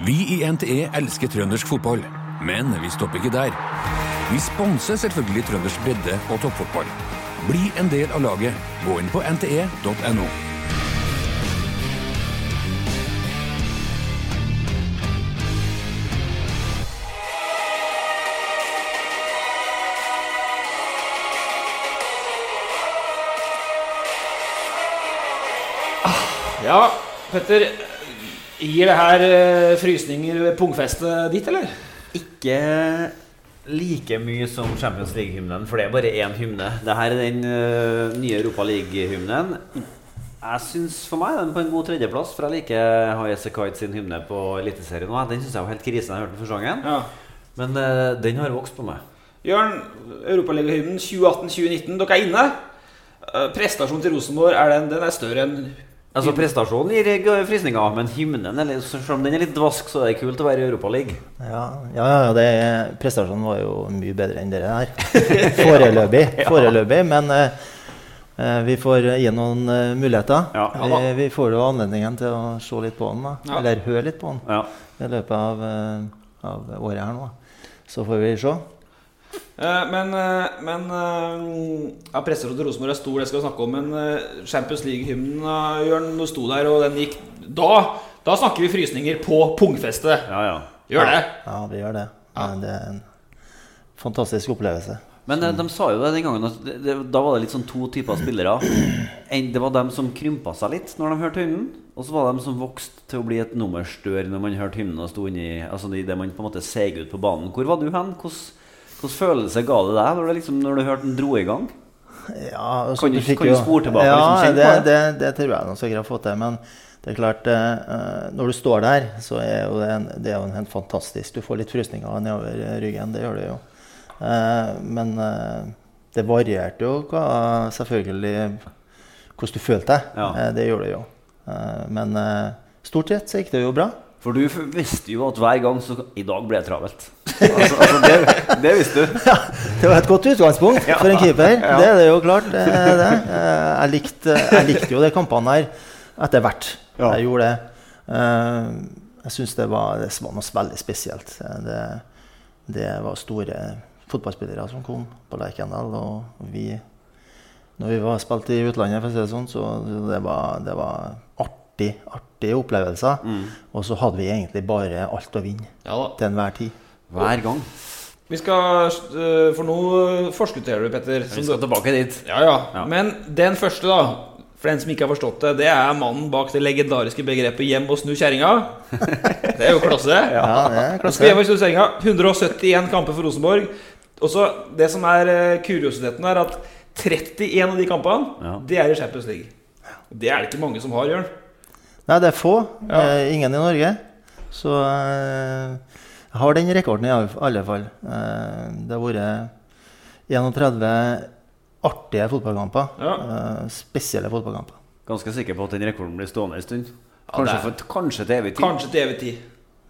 Vi i NTE elsker trøndersk fotball, men vi stopper ikke der. Vi sponser selvfølgelig trøndersk bredde- og toppfotball. Bli en del av laget. Gå inn på nte.no. Ja, Petter. Gir det her eh, frysninger ved pungfestet ditt, eller? Ikke like mye som Champions League-hymnen, for det er bare én hymne. Dette er den uh, nye Europa League-hymnen. Jeg synes For meg er den på en god tredjeplass, for jeg liker Hayese Kite sin hymne på Eliteserien nå. Den syns jeg var helt krise da jeg hørte den første gangen. Ja. Men uh, den har vokst på meg. Jørn, Europaliga-hymnen 2018-2019. Dere er inne. Uh, Prestasjonen til Rosenborg er den, den er større enn Altså Prestasjonen gir g- frysninger, men hymnen er litt, selv om den er litt dvask, så er det kult å være i Europaligaen. Ja, ja, ja det, prestasjonen var jo mye bedre enn dere her. Foreløpig. Foreløpig. Men eh, eh, vi får gi noen uh, muligheter. Ja. vi, vi får jo anledningen til å se litt på den, da. Ja. Eller høre litt på den Ja. i løpet av, uh, av året her nå. Så får vi se. Eh, Men, eh, men eh, ja, presserådet til Rosenborg er stor, det skal vi snakke om. Men Champions League-hymnen, eh, Jørn, du sto der, og den gikk Da, da snakker vi frysninger på pungfestet. ja, ja. Gjør det. Ja, vi gjør det. Men det er en fantastisk opplevelse. Men de, de sa jo det den gangen at det, det, da var det litt sånn to typer spillere. En, det var dem som krympa seg litt når de hørte hymnen. Og så var det dem som vokste til å bli et nummerstør når man hørte hymnen og sto inni Altså det man på en måte seg ut på banen. Hvor var du hen? Hvordan, hvordan følelse ga det deg når, det liksom, når du hørte den dro i gang? Ja, altså, Kan du- fikk kan du jo- spore tilbake Ja, liksom det, det? det, tror jeg nok jeg har fått til. Men det er klart, eh, eh, når du står der, så er jo det, en, det er jo en helt fantastisk Du får litt frysninger nedover ryggen, det gjør det jo. Eh, men eh, det varierte jo hva, selvfølgelig hvordan du følte deg. Ja. Eh, det gjør det jo. Eh, men stort sett så gikk det jo bra. For du visste jo at hver gang så I dag ble det travelt. Altså, altså det, det visste du. Det var et godt utgangspunkt for en keeper. Ja. Det er det jo klart. Det er det. Jeg, likte, jeg likte jo de kampene her etter hvert. Ja. Jeg gjorde det. Eh, Jeg syns det, var- det var noe veldig spesielt. Det, det var store fotballspillere som kom på Lerkendal. Og vi, når vi var spilt i utlandet, for å si det sånn, så det var, det var artig, artige opplevelser. Mm. Og så hadde vi egentlig bare alt å vinne Ja da. til enhver tid. Hver gang. Vi skal eh, For nå forskutterer du, Petter. Vi skal tilbake dit. Ja, ja, Ja. Men den første, da. For den som ikke har forstått det, det er mannen bak det legendariske begrepet 'hjem og snu kjerringa'. Det er jo klasse. Ja, det er klasse. skal hjem og snu kjerringa. 171 kamper for Rosenborg. Og så Det som er eh, kuriositeten, er at 31 av de kampene Ja. Det er i Champions League. Det er det ikke mange som har, Jørn. Nei, det er få. Ja. Eh, ingen i Norge. Så eh, jeg har den rekorden i alle- alle fall. Eh, det har vært 31 artige fotballkamper. Ja. Eh, spesielle fotballkamper. Ganske sikker på at den rekorden blir stående en stund. Kanskje, er- for, kanskje til evig tid. Kanskje til evig tid.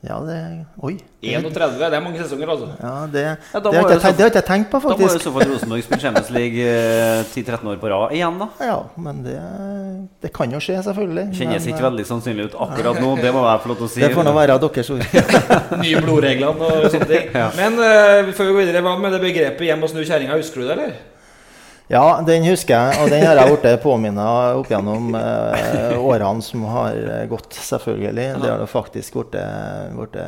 Ja, det Oi. Det, 31. Det er mange sesonger, altså. ja, det, Ja, det, har ikke jeg det har ikke jeg tenkt på, faktisk. Da må jo i så fall Rosenborg spille Champions League eh, 10-13 år på rad igjen, da. Ja, men det, det kan jo skje, selvfølgelig. Kjennes men, ikke veldig sannsynlig ut akkurat nå, det må jeg få lov til å si. Det får nå være deres ord. Nye blodreglene og sånne ting. Men før vi får jo gå videre. Hva med det begrepet 'hjem og snu kjerringa'? Husker du det, eller? Ja, den husker jeg, og den har jeg blitt påminnet opp gjennom eh, årene som har gått, selvfølgelig. Det har det faktisk blitt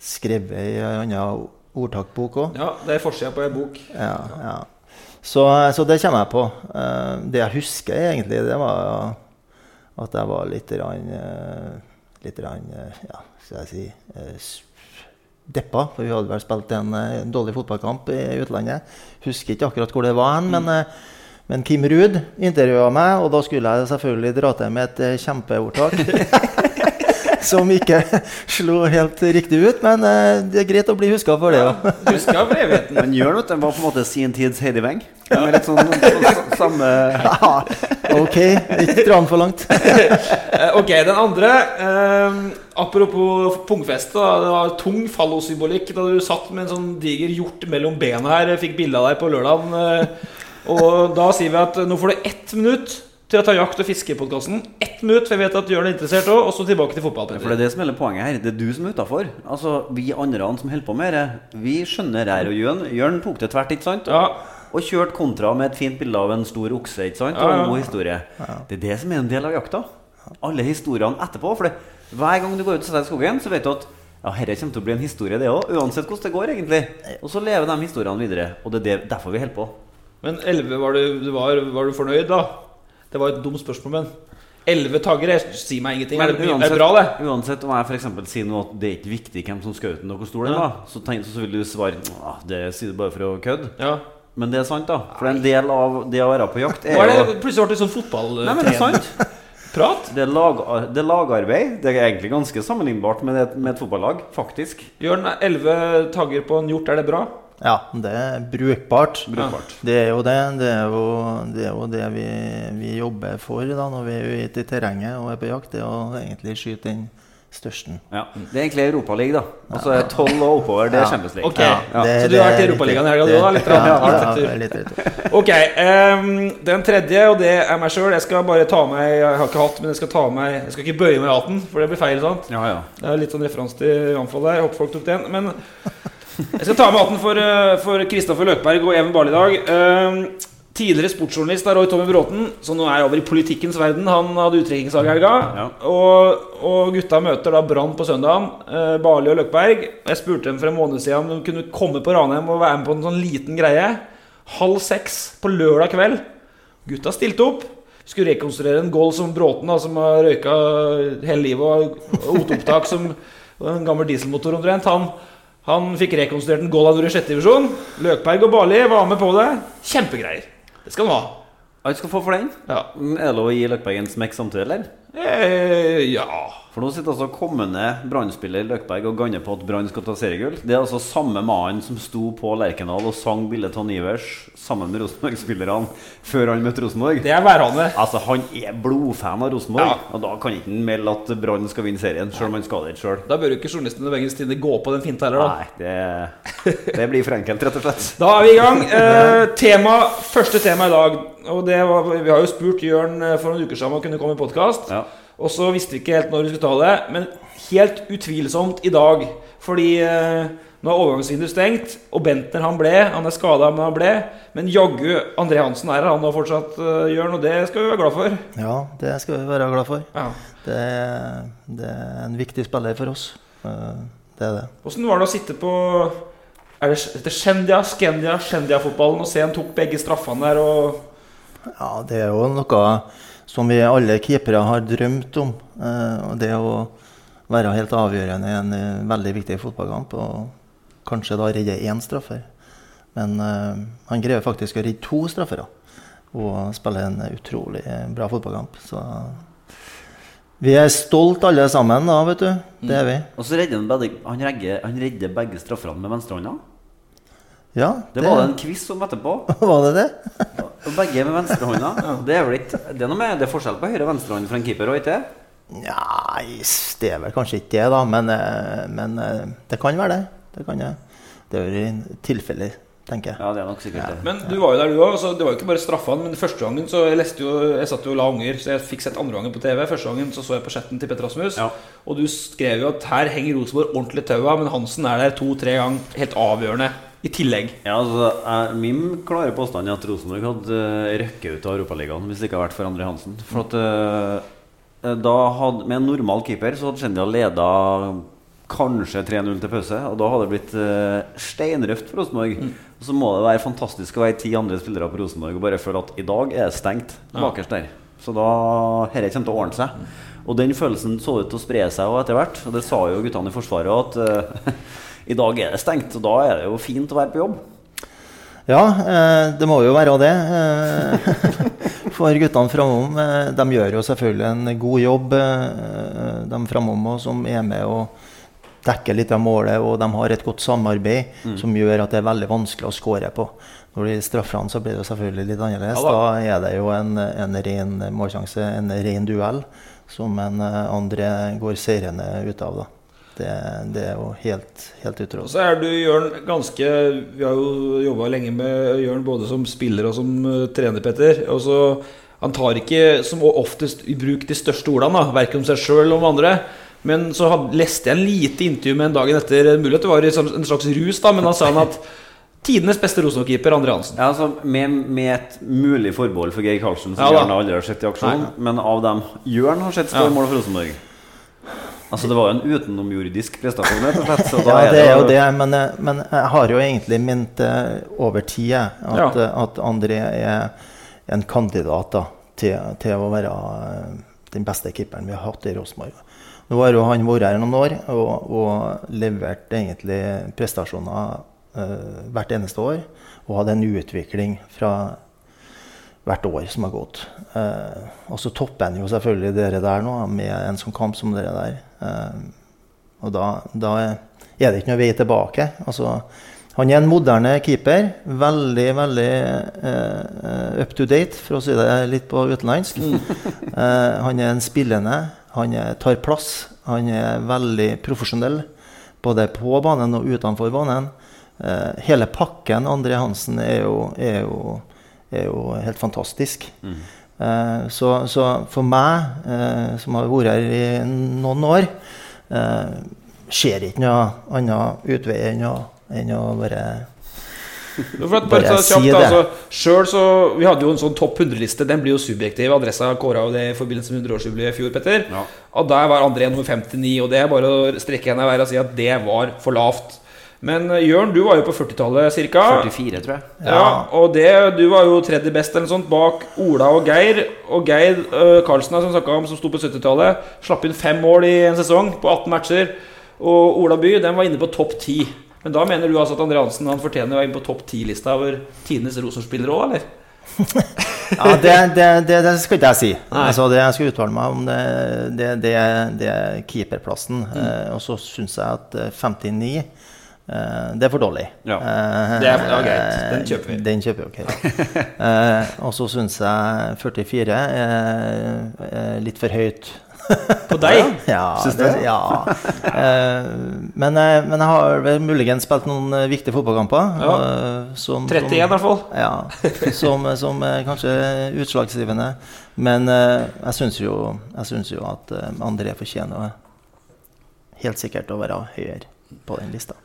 skrevet i en annen ordtakbok òg. Ja, det er forsida på ei bok. Ja, ja. Så, så det kommer jeg på. Eh, det jeg husker egentlig, det var at jeg var litt rann, eh, litt rann, ja, skal jeg si eh, deppa. For vi hadde vel spilt en, en dårlig fotballkamp i utlandet. Husker ikke akkurat hvor det var hen, men, eh, men Kim Ruud intervjua meg, og da skulle jeg selvfølgelig dra til med et eh, kjempeordtak. Som ikke slo helt riktig ut, men eh, det er greit å bli huska for det òg. Huska for evigheten. Men gjør noe, den var på en måte sin tids Heidi Weng. Med litt sånn s- samme Ja, ok, ikke dra den for langt. Eh, Ok, den andre eh, Apropos pungfeste. da, Det var tung fallosymbolikk da du satt med en sånn diger hjort mellom bena her. Fikk bilde av deg på lørdagen. Eh, og da sier vi at nå får du ett minutt til å ta jakt- og fiskepodkasten. Ett minutt, for jeg vet at Jørn er interessert òg. Og så tilbake til fotball. For det er det som er hele poenget her. Det er du som er utafor. Altså, vi andre som holder på med det, vi skjønner her. Og Jørn, Jørn tok det tvert, ikke sant? Ja. Og kjørte kontra med et fint bilde av en stor okse. ikke sant? Ja, Og ja. en god historie. Det er det som er en del av jakta. Alle historiene etterpå. For det, hver gang du går ut og setter deg i skogen, så vet du at ja, dette kommer til å bli en historie, det òg. Uansett hvordan det går, egentlig. Og så lever de historiene videre. Og det er derfor vi holder på. Men 11 var du, du var, var du fornøyd, da? Det var et dumt spørsmål, men 11 taggere sier meg ingenting. Er det, mye- er bra, det? uansett om jeg eksempel sier noe at det er ikke viktig hvem som skjøt den hvor stor den var, så, så vil du svare ah, det sier du bare for å kødde. Ja. Men det er sant, da. For en del av det å være på jakt er er det plutselig ble det sånn fotballtrening. Det er sant. Prat. Det er, lag, det er lagarbeid. Det er egentlig ganske sammenlignbart med, det, med et fotballag, faktisk. Jørn, 11 tagger på en hjort, er det bra? Ja, det er brukbart. Brukbart. Det er jo det. Det er jo det, er jo det vi, vi jobber for da, når vi er ute i terrenget og er på jakt. Det er å egentlig skyte den største. Ja. Det er egentlig Europaligaen, da. Og så er tolv og oppover, det er Champions League. Ok, Ja. Det- Så du har vært i er Europaligaen i helga, du da? Litt Ja, ja, litt etter. Ok, Um, den tredje, og det er meg sjøl. Jeg skal bare ta meg Jeg har ikke hatt, men jeg skal ta meg Jeg skal ikke bøye meg i hatten, for det blir feil. sant? Ja, ja. Det er litt sånn referanse til Janfall der. Jeg håper folk tok den. Men jeg skal ta med hatten for, eh, for Kristoffer Løkberg og Even Barli i dag. Ehm, tidligere sportsjournalist av Roy Tommy Bråten, som nå er over i politikkens verden. Han hadde utdrikningsdag i helga. Ja. Og, og gutta møter da Brann på søndagen. Barli Barley og Løkberg. Jeg spurte dem for en måned siden om de kunne komme på Ranheim og være med på en sånn liten greie. Halv seks på lørdag kveld. Gutta stilte opp. Skulle rekonstruere en goal som Bråten, da, som har røyka hele livet og og oteopptak som en gammel dieselmotor omtrent. Han, han fikk rekonstruert en gjorde i sjette divisjon. Løkberg og Barli var med på det. Kjempegreier. Det skal han ha. Han skal få for den. Ja. Er det lov å gi Løkberg en smekk samtidig, eller? Eh, ja. For nå sitter altså kommende Brann-spiller Løkberg og ganner på at Brann skal ta seriegull. Det er altså samme mannen som sto på Lerkendal og sang bildet av Ivers sammen med Rosenborg-spillerne før han møtte Rosenborg. Det er værhane. Altså, Han er blodfan av Rosenborg, Ja. og da kan ikke han melde at Brann skal vinne serien, sjøl om han skal det sjøl. Da bør jo ikke journalistene nødvendigvis Tine gå på den finta heller, da. Nei, det, det blir for enkelt, rett og slett. Da er vi i gang. Eh, tema, første tema i dag. Og det var, Vi har jo spurt Jørn eh, for noen uker siden om å kunne komme i podkast. Ja. Og så visste vi ikke helt når vi skulle ta det. Men helt utvilsomt i dag. Fordi eh, nå er overgangsvinduet stengt. Og Bentner han ble. Han er skada, men han ble. Men jaggu André Hansen er her, han har fortsatt, uh, Jørn. Og det skal vi være glad for. Ja, det skal vi være glad for. Ja. Det, det er en viktig spiller for oss. Eh, Det er det. Åssen var det å sitte på er det Skendia, Skendia, Skendia-fotballen og se han tok begge straffene der og Ja, det er jo noe som vi alle keepere har drømt om. eh, og det å være helt avgjørende i en eh, veldig viktig fotballkamp. Og kanskje da redde én straffer. Men eh, han greier faktisk å redde to straffer. Og spille en utrolig bra fotballkamp. Så vi er stolt alle sammen da, vet du. Det er vi. Og så redder han, begge, han, redder, han redder begge straffene med venstrehånda. Ja, Det var det en quiz om etterpå. Var det det? Og begge med venstrehånda. Det er vel ikke Det er noe med Det er forskjell på høyre og venstrehånd for en keeper, og ikke? Nei, det er vel kanskje ikke det, da. Men, eh, men eh, det kan være det. Det kan jeg. Det er jo tilfeller, tenker jeg. Ja, det er nok sikkert det. Men du var jo der, du òg. Det var jo ikke bare straffene. Men første gangen så jeg leste jo Jeg satt jo og la unger, så jeg fikk sett andre gangen på TV. Første gangen så så jeg på chatten til Petter Rasmus. Ja. Og du skrev jo at her henger Rosenborg ordentlig taua, men Hansen er der to-tre ganger helt avgjørende. I tillegg. Ja, altså, jeg, Min klare påstand er at Rosenborg hadde uh, røkket ut av Europaligaen hvis det ikke hadde vært for André Hansen. For at uh, da hadde, Med en normal keeper så hadde Skendia leda kanskje 3-0 til pause. Og da hadde det blitt uh, steinrøft for Rosenborg. Og så må det være fantastisk å være ti andre spillere på Rosenborg og bare føle at i dag er det stengt bakerst der. Så da Dette kommer til å ordne seg. Og den følelsen så ut til å spre seg etter hvert. Og det sa jo guttene i Forsvaret at eh, i dag er det stengt. Og da er det jo fint å være på jobb. Ja, eh, det må jo være det. eh, For guttene framom. eh, De gjør jo selvfølgelig en god jobb, de framom, som er med og dekker litt av målet. Og de har et godt samarbeid som gjør at det er veldig vanskelig å skåre på. Når det gjelder straffene, så blir det selvfølgelig litt annerledes. Ja da. er det jo en, en ren målsjanse, en ren duell, som en andre går seirende ut av. da. Det, det er jo helt, helt utrolig. så er du, Jørn, ganske Vi har jo jobba lenge med Jørn både som spiller og som eh, trener, Petter. Og så Han tar ikke som oftest i bruk de største ordene, da, verken om seg sjøl eller om andre. Men så had, leste jeg en lite intervju med en dagen etter. Mulig at det var sånn- en slags rus, da, men da sa han at tidenes beste Rosenborg-keeper, Andre Hansen. Ja, altså med, med et mulig forbehold for Geir Karlsen, som Ja. Jørn aldri har sett i aksjon. Nei. Men av dem Jørn har sett Ja. skåre for Rosenborg. Altså Det var jo en utenomjordisk prestasjon, rett og slett. Så da Ja, det er jo det, men, eh, men jeg har jo egentlig ment over tid at, Ja. eh, at André er en kandidat da, til, til å være eh, den beste keeperen vi har hatt i Rosenborg. Nå har jo han vært her noen år og, og levert egentlig prestasjoner uh, hvert eneste år. Og hadde en utvikling fra hvert år som har gått. Eh, og så topper jo selvfølgelig dere der nå med en sånn kamp som dere der. Eh, og da, da er det ikke noe vei tilbake. Altså, han er en moderne keeper. Veldig, veldig eh, up to date, for å si det litt på utenlandsk. Eh, han er en spillende. Han er, tar plass. Han er veldig profesjonell, både på banen og utenfor banen. Eh, hele pakken André Hansen er jo, er jo, er jo helt fantastisk. Mm. så, så for meg, eh, som har vært her i noen år, skjer ser ikke noe annen utvei enn å, enn å bare For at, Bare si det. altså, selv så, Vi hadde jo en sånn topp 100-liste. Den blir jo subjektiv. Adressa kåra jo det i forbindelse med 100-årsjubileet i fjor, Petter. Ja. Og der var André nummer 59. Og det er bare å strekke henda i været og si at det var for lavt. Men eh, Jørn, du var jo på 40-tallet ca. 44, tror jeg. Ja, og det, du var jo tredje best eller noe sånt bak Ola og Geir. Og Geir øh, Karlsen, som, snakket om, som sto på 70-tallet, slapp inn fem mål i en sesong på 18 matcher. Og Ola By den var inne på topp 10. Men da mener du altså at André Hansen han fortjener å være inne på topp 10-lista over tidenes Rosenborg-spillere òg, eller? Ja, det, det, det, det skal ikke jeg si. Altså, det jeg skal uttale meg om, det, det, det, det er keeperplassen. Mm. Uh, og så syns jeg at eh, 59 eh, det er for dårlig. Ja. Eh, Det er- greit. Den kjøper vi. Den kjøper vi, ok. eh, og så syns jeg 44 er, er litt for høyt. På deg? Ja, Syns det, du? ja. Eh, men, eh, men jeg har vel muligens spilt noen eh, viktige fotballkamper. Ja. eh, som, 31 i hvert fall. ja, som, som er kanskje utslagsgivende. Men eh, jeg syns jo, jo at eh, André fortjener helt sikkert å være høyere på den lista.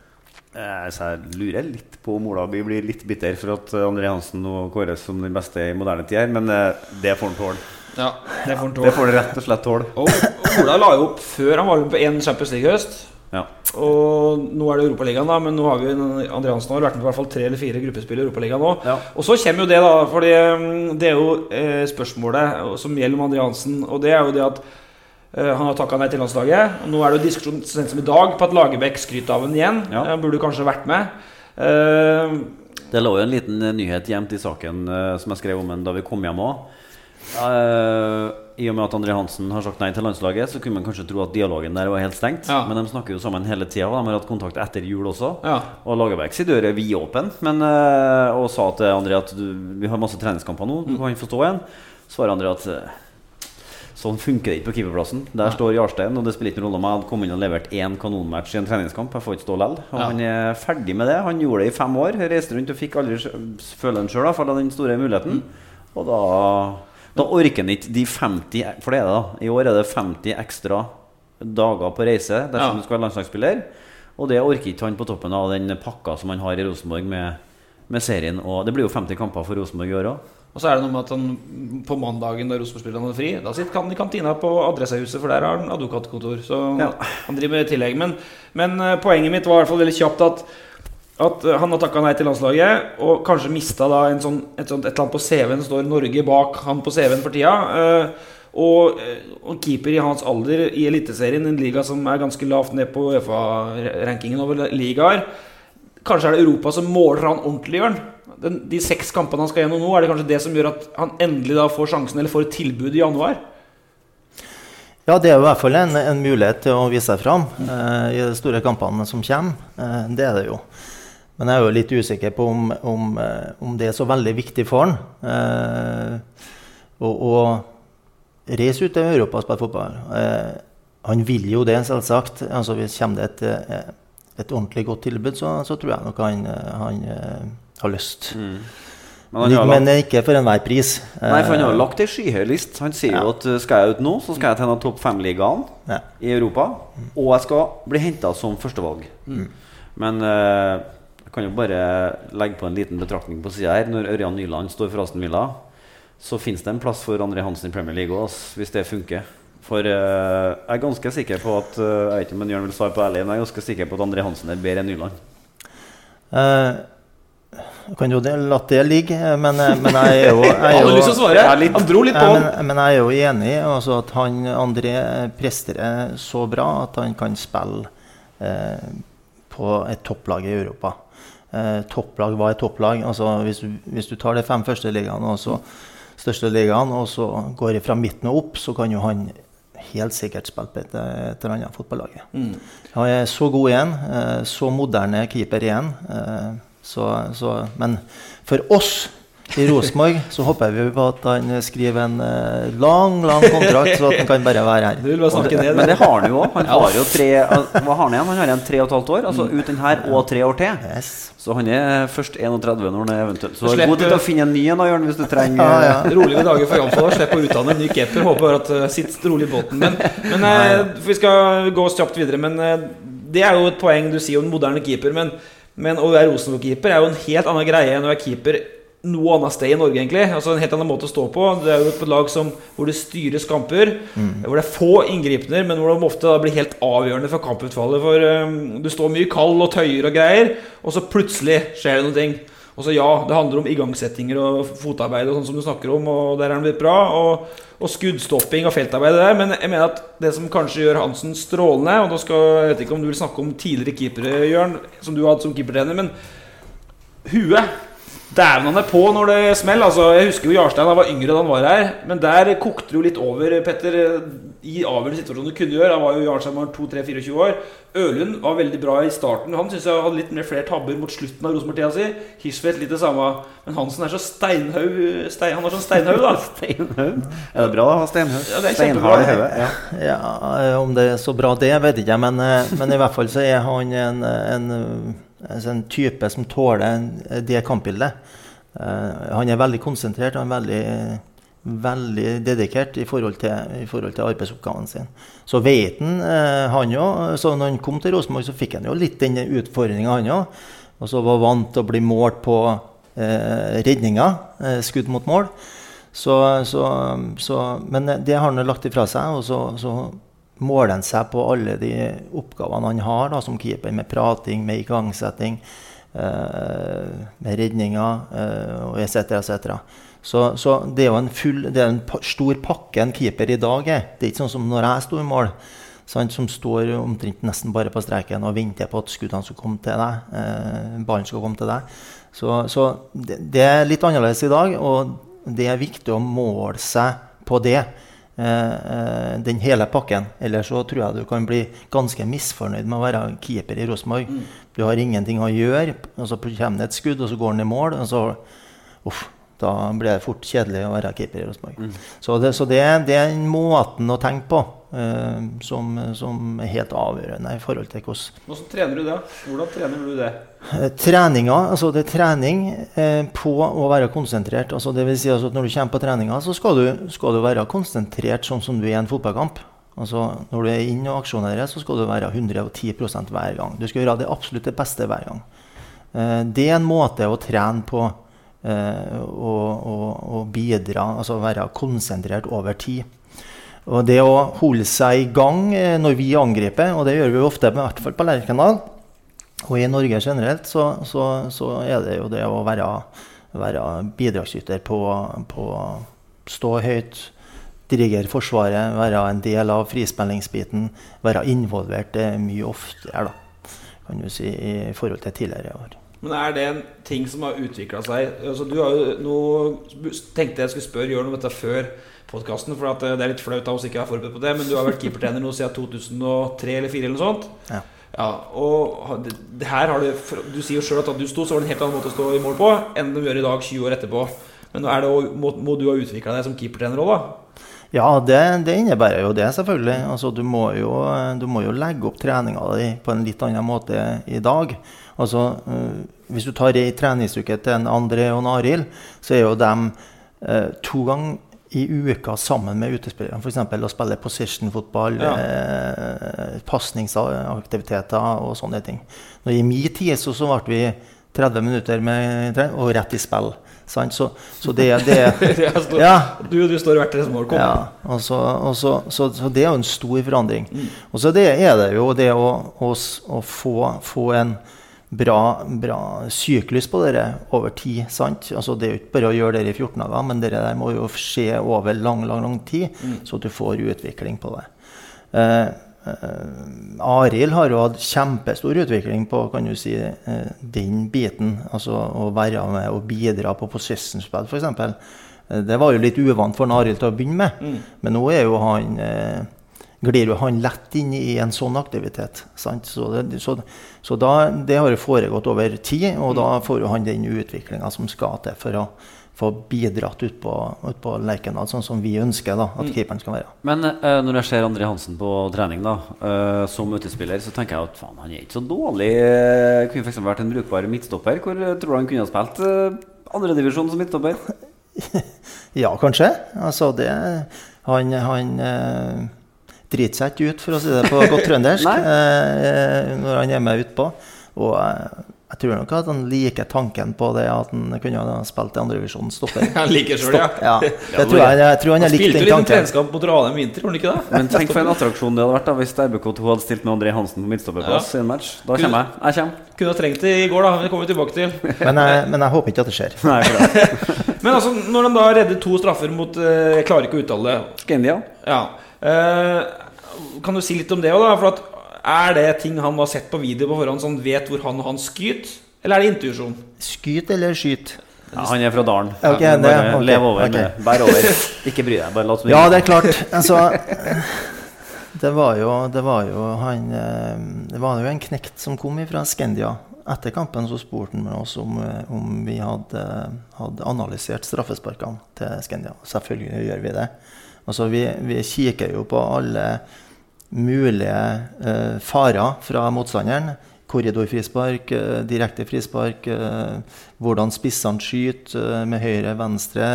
Eh, Så jeg lurer litt på om Olaby blir litt bitter for at eh, André Hansen nå kåres som den beste i moderne tid her, men eh, det får han tåle. Ja, det får han Det får han rett og slett tåle. Og og Ola la jo opp før han var med på én Champions League-høst. Ja. Og nå er det Europaligaen, da, men nå har vi André Hansen har vært med på hvert fall tre eller fire gruppespill i Europaligaen nå. Ja. Og så kommer jo det, da, fordi mm, det er jo eh, spørsmålet som gjelder om André Hansen. Og det er jo det at han har takka nei til landslaget. Nå er det jo diskusjon så sent som i dag på at Lagerbäck skryter av ham igjen. Ja. Han burde kanskje vært med. Uh, Det lå jo en liten eh, nyhet gjemt i saken uh, som jeg skrev om den da vi kom hjem òg. I og med at André Hansen har sagt nei til landslaget, så kunne man kanskje tro at dialogen der var helt stengt. Ja. Men de snakker jo sammen hele tida, og de har hatt kontakt etter jul også. ja. Og Lagerbäck sin dør er vidåpen, men eh, og sa til André at du, vi har masse treningskamper nå, du kan få stå igjen. Svarer André at eh, sånn funker det ikke på keeperplassen. Der står Jarstein, og det spiller ingen rolle om jeg hadde kommet inn og levert én kanonmatch i en treningskamp. Jeg får ikke stå lell. Og Ja. han er ferdig med det. Han gjorde det i fem år. Reiste rundt og fikk aldri føle den sjøl, for den store muligheten. Og da da orker han ikke de 50 For det er det, da. I år er det 50 ekstra dager på reise dersom Ja. du skal være landslagsspiller. Og det orker ikke han på toppen av den pakka som han har i Rosenborg med, med serien. Og det blir jo 50 kamper for Rosenborg i år òg. Og så er det noe med at han på mandagen da Rosenborg-spillerne hadde fri, da sitter han i kantina på Adressehuset, for der har han advokatkontor. Så Ja. han driver med tillegg. Men, men eh, poenget mitt var i hvert fall veldig kjapt at, at eh, han har takka nei til landslaget, og kanskje mista da en sånn, et, sånt, et eller annet på CV-en. står Norge bak han på CV-en for tida. Eh, og, og keeper i hans alder i Eliteserien, en liga som er ganske lavt ned på Uefa-rankingen over ligaer. Kanskje er det Europa som måler han ordentlig, Jørn. Den, de seks kampene han skal gjennom nå, er det kanskje det som gjør at han endelig da får sjansen, eller får et tilbud i januar? Ja, det er jo i hvert fall en, en mulighet til å vise seg fram eh, i de store kampene som kommer. Eh, det er det jo. Men jeg er jo litt usikker på om, om, eh, om det er så veldig viktig for han eh, å, å reise ut til Europa og spille fotball. Eh, han vil jo det, selvsagt. Altså, hvis kommer det et, eh, et ordentlig godt tilbud, så, så tror jeg nok han, han har lyst. Men han har Men ikke for enhver pris. nei, for han har Eh, lagt ei skyhøy list. Han sier jo at uh, skal jeg ut nå, så skal jeg til en av topp fem-ligaene Ja. i Europa. Og jeg skal bli henta som førstevalg. Men uh, jeg kan jo bare legge på en liten betraktning på sida her. Når Ørjan Nyland står for Aston Villa, så finnes det en plass for André Hansen i Premier League òg, hvis det funker. For uh, jeg er ganske sikker på at uh, Jeg vet ikke om Jørn vil svare på ærlig, men jeg er ganske sikker på at André Hansen er bedre enn Nyland. Eh, jeg kan jo la det ligge, men, eh, men jeg er jo, jeg er jo lyst til å svare. Han dro litt på. men, men jeg er jo enig altså at han, André presterer så bra at han kan spille eh, på et topplag i Europa. Eh, topplag var et topplag. Altså, hvis, du, hvis du tar de fem første ligaene, og så største ligaene, og så går det fra midten og opp, så kan jo han helt sikkert spille på et, et eller annet fotballag. Han er så god igjen. Eh, så moderne keeper igjen. Eh, så, så, men for oss i Rosenborg så håper vi på at han skriver en eh, lang, lang kontrakt, så at han kan bare være her. vil bare snakke ned Men det har han jo òg. Han har jo tre Hva har han igjen? Han har igjen tre og et halvt år. Altså ut den her og tre år til. Yes. Så han er først 31 når han er eventuelt Så det god tid til å finne en ny en, da, Jørn, hvis du trenger Ja, ja. Rolige dager for Jan Folla. Slipp å utdanne en ny keeper. Håper bare at uh, sitt rolig i båten. Men, men uh, vi skal gå kjapt videre. Men uh, det er jo et poeng du sier om en moderne keeper. Men, men å være Rosenborg-keeper er jo en helt annen greie enn å være keeper noe annet sted i Norge, egentlig. Altså En helt annen måte å stå på. Det er jo et lag som, hvor det styres kamper. Hvor det er få inngripener, men hvor det ofte da blir helt avgjørende for kamputfallet. For um, du står mye kald og tøyer og greier, og så plutselig skjer det noe. Og så ja, det handler om igangsettinger og fotarbeid og sånn som du snakker om, og der er han blitt bra. Og, og skuddstopping og feltarbeid der. Men jeg mener at det som kanskje gjør Hansen strålende Og da skal, Jeg vet ikke om du vil snakke om tidligere keepere, Jørn, som du har hatt som keepertrener, men huet Dæven, han er på når det smeller. Altså, jeg husker jo Jarstein han var yngre da han var her. Men der kokte det jo litt over, Petter, i avgjørende situasjoner du kunne gjøre. Han var jo Jarstein var 2-3-24 år. Ølund var veldig bra i starten. Han synes jeg hadde litt mer flere tabber mot slutten av Rosenborg-tida si. Hirschfeldt litt det samme. Men Hansen er så steinhaug stein, Han er sånn steinhaug, da. Steinhaug? Er det bra å ha steinhaug? Ja, det er Steinhard i hodet. Ja. Ja, eh, Om det er så bra, det vet jeg ikke. Men, eh, men i hvert fall så er han en, en, en, en type som tåler det kampbildet. Eh, han er veldig konsentrert og veldig, veldig dedikert i forhold til, i forhold til arbeidsoppgaven sin. Så vet han, eh, han òg. Så når han kom til Rosenborg, så fikk han jo litt den utfordringa, han òg. Og så var vant til å bli målt på eh, redninger, eh, skudd mot mål. Så, så, så, men det har han lagt ifra seg, og så måler han seg på alle de oppgavene han har da, som keeper, med prating, med igangsetting, eh, med redninger eh, etc. etc. Så, så det er jo en, full, det er en pa stor pakke en keeper i dag er. Det er ikke sånn som når jeg sto i mål. Sant, som står omtrent nesten bare på streken og venter på at skuddene skal komme til deg. Eh, ballen skal komme til deg. Så, så det, det er litt annerledes i dag, og det er viktig å måle seg på det. Eh, eh, den hele pakken. Ellers så tror jeg du kan bli ganske misfornøyd med å være keeper i Rosenborg. Du har ingenting å gjøre, og så kommer det et skudd, og så går han i mål. og så uff, da blir det fort kjedelig å være keeper i Rosenborg. Så, det, så det, det er den måten å tenke på som, som er helt avgjørende i forhold til hvordan Hvordan trener du det? Hvordan trener du det? Eh, Treninga, altså det er trening eh, på å være konsentrert. Altså det vil si altså at Når du kommer på treninga, så skal du, skal du være konsentrert sånn som du er i en fotballkamp. Altså, når du er inne og aksjonerer, så skal du være 110% hver gang. Du skal gjøre det absolutt det beste hver gang. Eh, det er en måte å trene på eh, og, og, og bidra, altså være konsentrert over tid. Og det å holde seg i gang eh, når vi angriper, og det gjør vi jo ofte, i hvert fall på Lerkendal, og i Norge generelt, så, så, så er det jo det å være, være bidragsyter på, på stå høyt, dirigere Forsvaret, være en del av frispillingsbiten, være involvert eh, mye oftere, da, kan du si, i forhold til tidligere år. Men er det en ting som har utvikla seg? Altså, du har jo nå tenkte jeg skulle spørre Jørn om dette før podkasten, for eh, det er litt flaut av oss ikke å være forberedt på det. Men du har vært keepertrener nå siden 2003 eller 2004 eller noe sånt. Ja. Ja, og det, det her har du Du sier jo sjøl at da du sto, så var det en helt annen måte å stå i mål på enn du gjør i dag, 20 år etterpå. Men er det, må, må du ha utvikla deg som keepertrener òg, da? Ja, det, det, innebærer jo det, selvfølgelig. Altså, du, må jo, du, må jo, legge opp treninga di på en litt annen måte i dag. Altså, uh, hvis du tar ei treningsuke til en André og en Arild, så er jo dem uh, to ganger i uka sammen med utespillerne. F.eks. å spille position-fotball, ja. eh, pasningsaktiviteter og sånne ting. Når I min tid så, så ble vi 30 minutter med, og rett i spill. Sant? Så, så det, det ja. du, du står hvert deres mål. Kom. Ja, og så, og så, så, så, det er jo en stor forandring. Mm. Og så det er det jo det å, å, å få, få en bra, bra syklus på dette over tid. sant? Altså Det er jo ikke bare å gjøre det i 14 dager, men det der må jo skje over lang lang, lang tid, mm. så at du får utvikling på det. Eh, eh, Arild har jo hatt kjempestor utvikling på kan du si, eh, den biten. Altså å være med og bidra på possession-spill, f.eks. Eh, det var jo litt uvant for Arild til å begynne med, mm. men nå er jo han eh, glir jo han lett inn i en sånn aktivitet. Sant? Så, det, så, så da, det har jo foregått over tid, og da får jo han den utviklinga som skal til for å få bidratt ut på, ut på Lerkendal, sånn som vi ønsker da, at mm. keeperen skal være. Men uh, når jeg ser André Hansen på trening da, uh, som utespiller, så tenker jeg at faen, han er ikke så dårlig. Uh, kunne f.eks. vært en brukbar midtstopper. Hvor uh, tror du han kunne ha spilt uh, andredivisjon som midtstopper? ja, kanskje. Altså, det Han, han driter seg ikke ut, for å si det på godt trøndersk, eh, når han er med utpå. Og eh, jeg tror nok at han liker tanken på det at han kunne ha spilt i andrevisjon stopper. han liker selv, ja. ja. Det tror jeg, jeg tror han har likt den tanken. Spilte litt treningskamp mot Ranheim vinter, gjorde han ikke det? Men tenk for en attraksjon det hadde vært da hvis RBK2 hadde stilt med André Hansen på midtstopperplass ja. i en match. Da kommer jeg. Jeg kommer. Kunne ha trengt det i går, da. Men det kommer vi tilbake til. men, jeg, men jeg håper ikke at det skjer. Nei, men altså, når han da redder to straffer mot eh, Jeg klarer ikke å uttale det. Skandia. Ja. Uh, kan du si litt om det òg, da? For at, er det ting han har sett på video på forhånd, så han vet hvor han og han skyter? Eller er det intuisjon? Skyt eller skyt? Ja, han er fra dalen. Okay, ja, bare okay, lev over okay. Bær over. Ikke bry deg. Bare la oss Ja, det er klart. Altså det var, jo, det var jo han eh, Det var jo en knekt som kom fra Skendia. Etter kampen så spurte han oss om, eh, om vi hadde, hadde analysert straffesparkene til Skendia. Selvfølgelig gjør vi det. Altså, vi, vi kikker jo på alle mulige eh, farer fra motstanderen. Korridorfrispark, eh, direkte frispark, eh, hvordan spissene skyter med høyre, venstre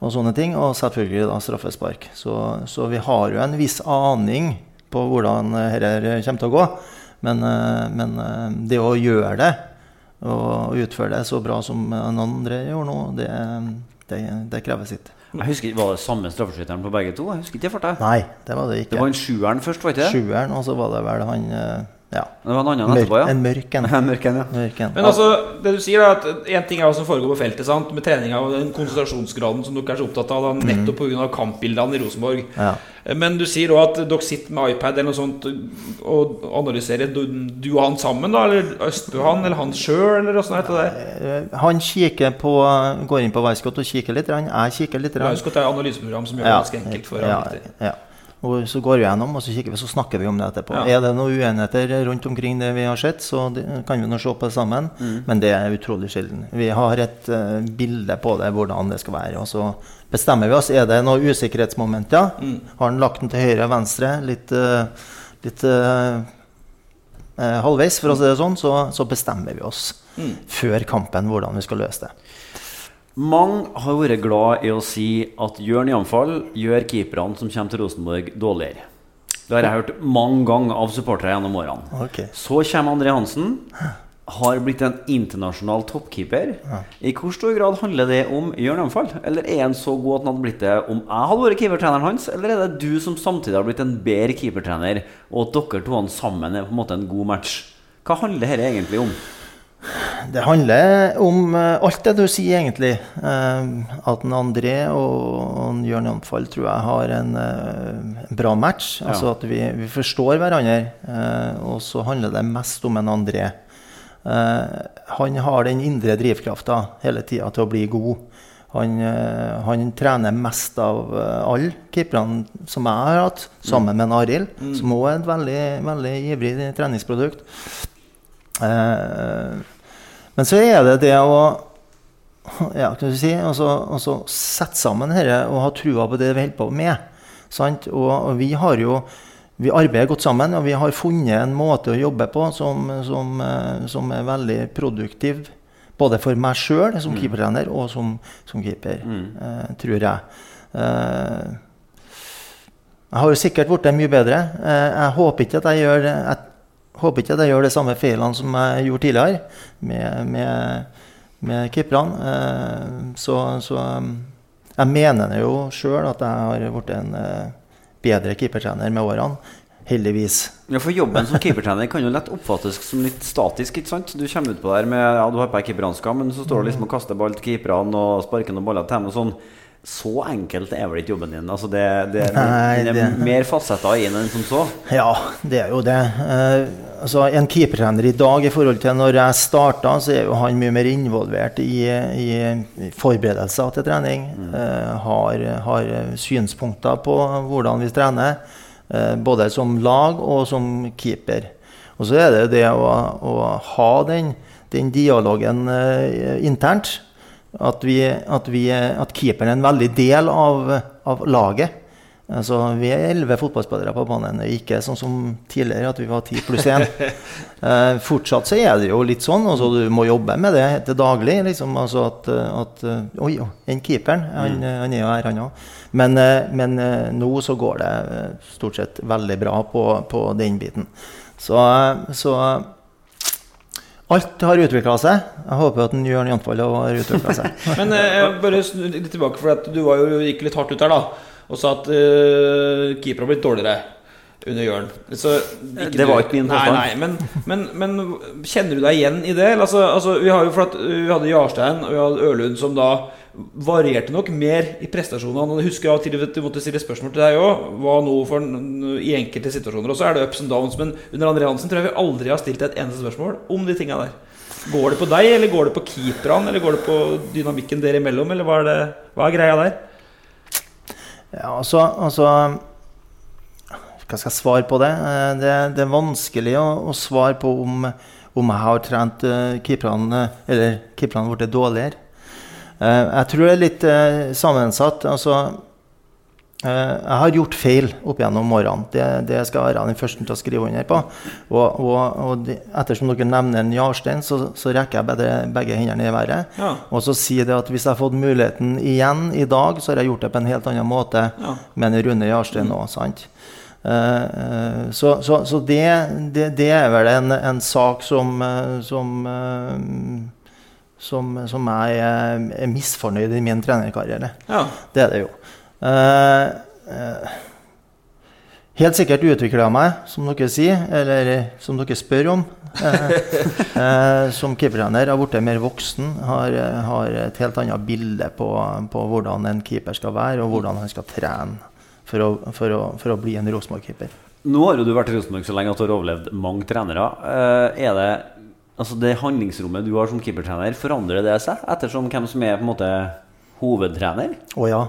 og sånne ting. Og selvfølgelig da straffespark. Så, så vi har jo en viss aning på hvordan dette kommer til å gå. Men, men det å gjøre det og utføre det så bra som noen andre gjør nå, det, det, det krever sitt. Jeg husker, Var det samme straffeskytteren på begge to? Jeg husker ikke det Nei, det var det ikke. Det var en sjueren først, var ikke det? Sjueren, og så var det vel han eh, ja. Det var en annen etterpå, ja. En mørk en. mørken, ja. Mørken. Men altså, det du sier er at En ting er hva som foregår på feltet, sant? med treninga og den konsentrasjonsgraden som dere er så opptatt av, da, mm. nettopp pga. kampbildene i Rosenborg. Ja. Men du sier òg at dere sitter med iPad eller noe sånt og analyserer du, du og han sammen, da? Eller Østbø han, eller han sjøl, eller åssen heter det? Han kikker på Går inn på Wisecout og kikker litt. Jeg kikker litt. Wisecout er et analyseprogram som gjør det ganske enkelt for ja, ja. Og så går vi gjennom og så, vi, så snakker vi om det etterpå. Ja. Er det noen uenigheter rundt omkring det vi har sett, så kan vi nå se på det sammen. Mm. Men det er utrolig sjelden. Vi har et uh, bilde på det, hvordan det skal være. Og så bestemmer vi oss. Er det noen usikkerhetsmomenter? Mm. Har han lagt den til høyre og venstre? Litt, uh, litt uh, halvveis, for å si det sånn. Så, så bestemmer vi oss mm. før kampen hvordan vi skal løse det. Mange har vært glad i å si at Jørn Jamfall gjør keeperne som kommer til Rosenborg, dårligere. Det har jeg hørt mange ganger av supportere gjennom årene. Okay. Så kommer André Hansen. Har blitt en internasjonal toppkeeper. I hvor stor grad handler det om Jørn Hjemfall? Eller er han så god at han hadde blitt det om jeg hadde vært keepertreneren hans? Eller er det du som samtidig har blitt en bedre keepertrener, og at dere to sammen er på en måte en god match? Hva handler dette egentlig om? Det handler om eh, alt det du sier, egentlig. Eh, at en André og en Jørn Janfall tror jeg har en eh, bra match. Altså at vi, vi forstår hverandre. og så handler det mest om en André. Eh, han har den indre drivkrafta hele tida til å bli god. Han, eh, han trener mest av eh, alle keeperne som jeg har hatt, sammen med Arild, mm. som òg er et veldig, veldig ivrig treningsprodukt. Eh, men så er det det å ja, kan du si, også, også sette sammen dette og ha trua på det vi holder på med. Sant? Og, og vi har jo vi arbeider godt sammen, og vi har funnet en måte å jobbe på som, som, eh, som er veldig produktiv. Både for meg sjøl som keepertrener og som, som keeper, eh, tror jeg. Eh, jeg har jo sikkert blitt mye bedre. Eh, jeg håper ikke at jeg gjør jeg håper ikke at jeg gjør de samme feilene som jeg gjorde tidligere med, med, med keeperne. Eh, så, så um, jeg mener jo sjøl at jeg har blitt en eh, bedre keepertrener med årene. Heldigvis. Ja, for Jobben som keepertrener kan jo lett oppfattes som litt statisk. ikke sant? Du kommer utpå der med ja, du har på deg keeperhansker, men så står du liksom og kaster ball til keeperne og sparker noen baller til dem. og sånn. Så enkelt er vel ikke jobben din? Altså det, det, det, det- er mer fasetter i den enn som så. Ja, det er jo det. Uh, altså, en keepertrener i dag i forhold til når jeg starta, så er jo han mye mer involvert i, i forberedelser til trening. Eh, har, har synspunkter på hvordan vi trener, uh, både som lag og som keeper. Og så er det det å, å ha den, den dialogen internt. At, vi, at, vi, at keeperen er en veldig del av, av laget. Altså, vi er elleve fotballspillere på banen, ikke sånn som tidligere, at vi var ti pluss én. Eh, fortsatt så er det jo litt sånn. Altså, du må jobbe med det til daglig. Liksom, altså at, at Oi, oi, den keeperen, han, han er jo her, han òg. Men, eh, men eh, nå så går det eh, stort sett veldig bra på, på den biten. Så, eh, så alt har utvikla seg. Jeg håper at en Jørn Jantvold har utvikla seg. Men eh, jeg bare litt tilbake, for at du var jo, gikk litt hardt ut der da og sa at eh, keeper har blitt dårligere under Jørn. Så, Det var ikke min påstand. Nei, nei, men, men, men kjenner du deg igjen i det? Altså, altså, vi, har jo for at, vi hadde Jarstein og vi hadde Ørlund som da varierte nok mer i prestasjonene. Jeg husker og til du måtte stille spørsmål til deg òg. Hva nå for i enkelte situasjoner. Og så er det ups and downs. Men under André Hansen tror jeg vi aldri har stilt et eneste spørsmål om de tinga der. Går det på deg, eller går det på keeperne, eller går det på dynamikken dere imellom, eller hva er, det, hva er greia der? Ja, altså, altså Hva skal jeg svare på det? Eh, Det, det er vanskelig å, å svare på om, om jeg har trent uh, keeperne Eller keeperne blitt dårligere. Eh, jeg tror det er litt eh, sammensatt. Altså, eh, jeg har gjort feil opp gjennom årene. Det, det skal jeg være den første til å skrive under på. Og, og, og de, ettersom dere nevner en Jarstein, så, så rekker jeg begge, begge hendene i været. Ja. Og så sier det at hvis jeg har fått muligheten igjen i dag, så har jeg gjort det på en helt annen måte Ja. med Rune Jarstein nå. sant? Uh, så so, so det, det, det er vel en, en sak som, som, eh, som, som jeg er, er misfornøyd i min trenerkarriere. Ja. Det er det jo. Eh, eh, helt sikkert utvikla jeg meg, som dere sier, eller eh, som dere spør om. Eh, eh, som keepertrener har blitt mer voksen, har, eh, har et helt annet bilde på, på hvordan en keeper skal være, og hvordan han skal trene for å, for å, for å bli en Rosenborg-keeper. Nå har jo du vært i Rosenborg så lenge at du har overlevd mange trenere. Eh, er det altså det handlingsrommet du har som keepertrener, forandrer det seg ettersom hvem som er på en måte hovedtrener? Å ja.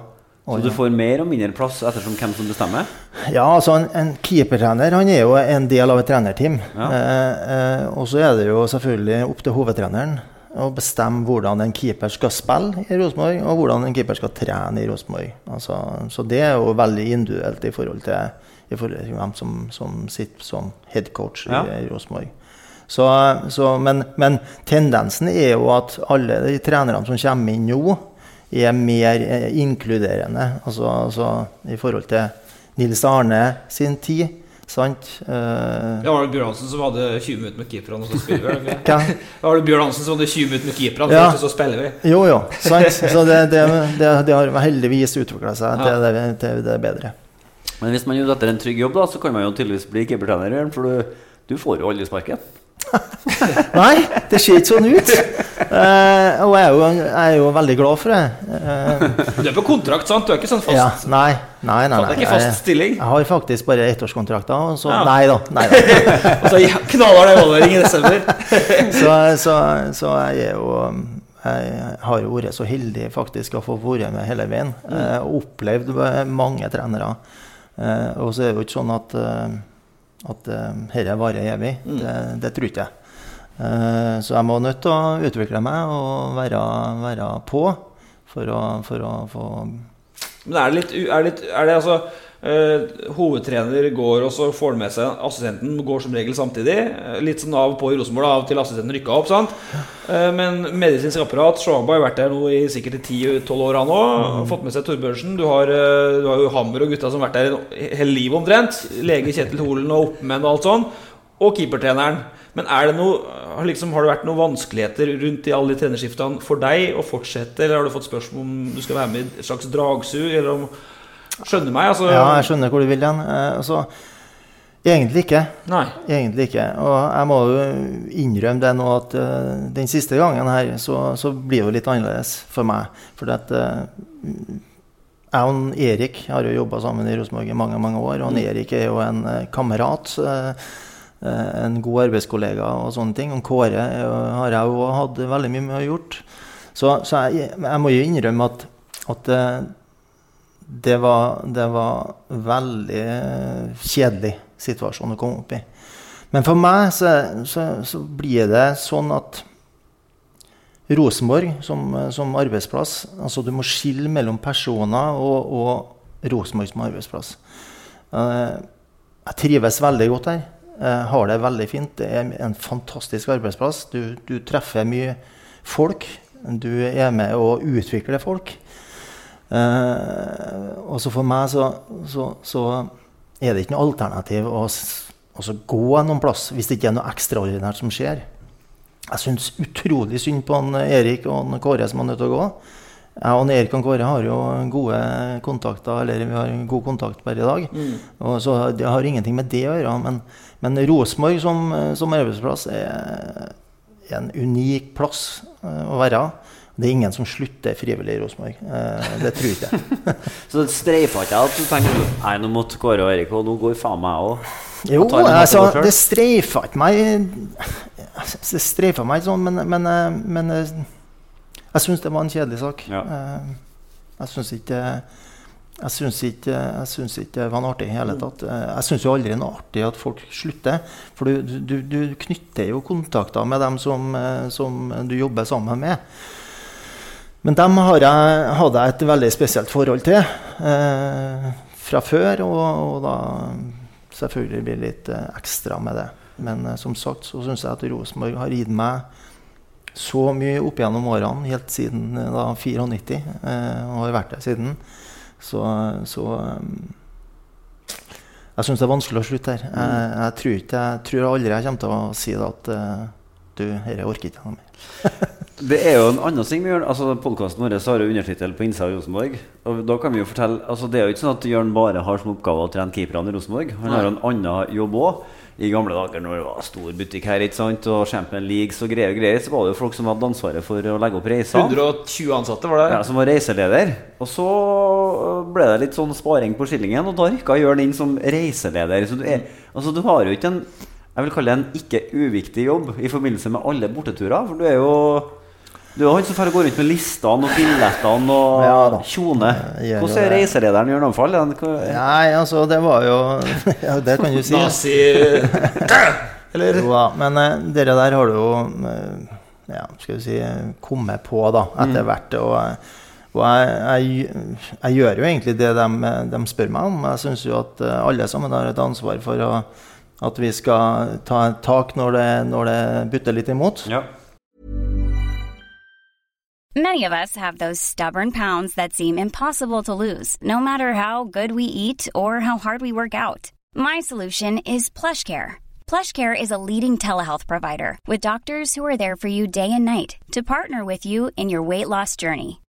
Å, Så du får mer og mindre plass ettersom hvem som bestemmer? Ja, altså en, en keepertrener han er jo en del av et trenerteam. Ja. Eh, eh, og så er det jo selvfølgelig opp til hovedtreneren å bestemme hvordan en keeper skal spille i Rosenborg, og hvordan en keeper skal trene i Rosenborg. Altså, så det er jo veldig individuelt i forhold til, i forhold til hvem som, som sitter som headcoach Ja. i, i Rosenborg. Så, så, men, men tendensen er jo at alle de trenerne som kommer inn nå, er mer eh, inkluderende. Altså, altså i forhold til Nils Arne sin tid, Sant? Uh, Ja, var det Bjørn Hansen som hadde 20 minutter med keeperne, og så spiller vi? var det Bjørn Hansen som hadde 20 minutter med keeperne, Ja. og så spiller vi. Jo, jo. Sant? Så det, det, det, det har heldigvis utvikla seg Ja. til det, til det bedre. Men hvis man gjør dette en trygg jobb, da, så kan man jo tydeligvis bli keepertrener. For du, du får jo aldri sparken. Nei, det ser ikke sånn ut. Uh, og jeg er, jo, jeg er jo veldig glad for det. Uh, Du er på kontrakt, sant? Du er ikke sånn fast? ja, nei, nei, nei, Det nei. ikke fast Jeg, stilling? jeg har faktisk bare ettårskontrakter. og Så, Ja. Nei da. Nei da. Og så knaller det evaluering i desember. Så, så, så jeg er jo Jeg har jo vært så heldig faktisk å få være med hele veien. Og opplevd mange trenere. Og så er det jo ikke sånn at at eh, dette varer evig. Det, det tror ikke jeg. Eh, så jeg må nødt til å utvikle meg og være, være på for å, for å få Men er det litt, er det, litt, er det altså eh, Hovedtrener går, og så får han med seg assistenten, går som regel samtidig. Eh, Litt sånn av og på i Rosenborg, av til assistenten rykka opp. sant? Uh, men medisinsk apparat Shaba har vært der nå i sikkert 10-12 år, han òg. Fått med seg Torbjørnsen. Du har, du har jo Hammer og gutta som har vært der hele livet omtrent. Lege Kjetil Holen og oppmenn og alt sånn. Og keepertreneren. Men er det noe, har liksom, har det vært noen vanskeligheter rundt i alle de trenerskiftene for deg å fortsette, eller har du fått spørsmål om du skal være med i et slags dragsug, eller om Skjønner meg, altså? Ja, jeg skjønner hvor du vil hen. Eh, altså, egentlig ikke. Nei. Egentlig ikke. Og jeg må jo innrømme det nå at uh, den siste gangen her, så, så blir det jo litt annerledes for meg. For at uh, jeg og Erik har jo jobba sammen i Rosenborg i mange mange år. Og han Erik er jo en kamerat. en god arbeidskollega og sånne ting. Og Kåre har jeg jo hatt veldig mye med å gjort. Så, så jeg, jeg må jo innrømme at, at det var, det var veldig eh, kjedelig situasjon å komme opp i. Men for meg så, så, så blir det sånn at Rosenborg som, som arbeidsplass altså Du må skille mellom personer og, og Rosenborg som arbeidsplass. Eh, jeg trives veldig godt her. Jeg har det veldig fint. Det er en fantastisk arbeidsplass. Du, du treffer mye folk. Du er med å utvikle folk. Eh, og så for meg så, så, så er det ikke noe alternativ å å så gå noen plass hvis det ikke er noe ekstraordinært som skjer. Jeg syns utrolig synd på han Erik og han Kåre som er nødt til å gå. Jeg og Erik og Kåre har jo gode kontakter, eller vi har god kontakt per i dag. Og så Det har ingenting med det å gjøre. Men, men Rosenborg som, som arbeidsplass er en unik plass eh, å være. Det er ingen som slutter frivillig i Rosenborg. Eh, det tror ikke jeg. Så det streifa ikke at du tenkte Nei, nå måtte Kåre og Erik, og nå går faen meg òg. Jo, altså, måte å gå selv. det streifa ikke meg Det streifa meg sånn, men, men, eh, men eh, jeg syns det var en kjedelig sak. Ja. Jeg syns ikke jeg syns ikke, ikke det var noe artig i hele tatt. Jeg syns jo aldri noe artig at folk slutter. For du, du, du knytter jo kontakter med dem som, som du jobber sammen med. Men dem har jeg, hadde jeg et veldig spesielt forhold til eh, fra før, og, og da selvfølgelig blir litt eh, ekstra med det. Men eh, som sagt så syns jeg at Rosenborg har gitt meg så mye opp gjennom årene, helt siden eh, da 94, eh, og har vært der siden. Så, så eh, jeg syns det er vanskelig å slutte her. Jeg, jeg, tror ikke, jeg tror aldri jeg kommer til å si det at du, dette orker ikke jeg noe mer. Det er jo en annen ting vi gjør. Altså, Podkasten vår har jo undertittel 'På innsida av Rosenborg'. Og da kan vi jo fortelle Altså Det er jo ikke sånn at Jørn bare har som oppgave å trene keeperne i Rosenborg. Han har jo en annen jobb òg. I gamle dager når det var stor butikk her ikke sant og Champion League og greier, og greier, så var det jo folk som hadde ansvaret for å legge opp reiser. 120 ansatte var det. Ja, som var reiseleder. Og så ble det litt sånn sparing på skillingen, og da rykka Jørn inn som reiseleder. Så du, er, altså, du har jo ikke en Jeg vil kalle det en ikke uviktig jobb i forbindelse med alle borteturer. For du er jo du er han som går gå rundt med listene og billettene og Ja jo Hvordan er det. reiselederen i Anfall? Er Nei, altså, det var jo Ja, det kan du si. Nazi Eller Jo da, men det dere der har du jo eh, ja, skal vi si, kommet på da, etter hvert. Og, eh, og jeg, jeg, jeg gjør jo egentlig det de, de spør meg om. Jeg syns jo at eh, alle sammen har et ansvar for å, at vi skal ta et tak når det, når det butter litt imot. Ja. Many of us have those stubborn pounds that seem impossible to lose, no matter how good we eat or how hard we work out. My solution is PlushCare. PlushCare is a leading telehealth provider with doctors who are there for you day and night to partner with you in your weight loss journey.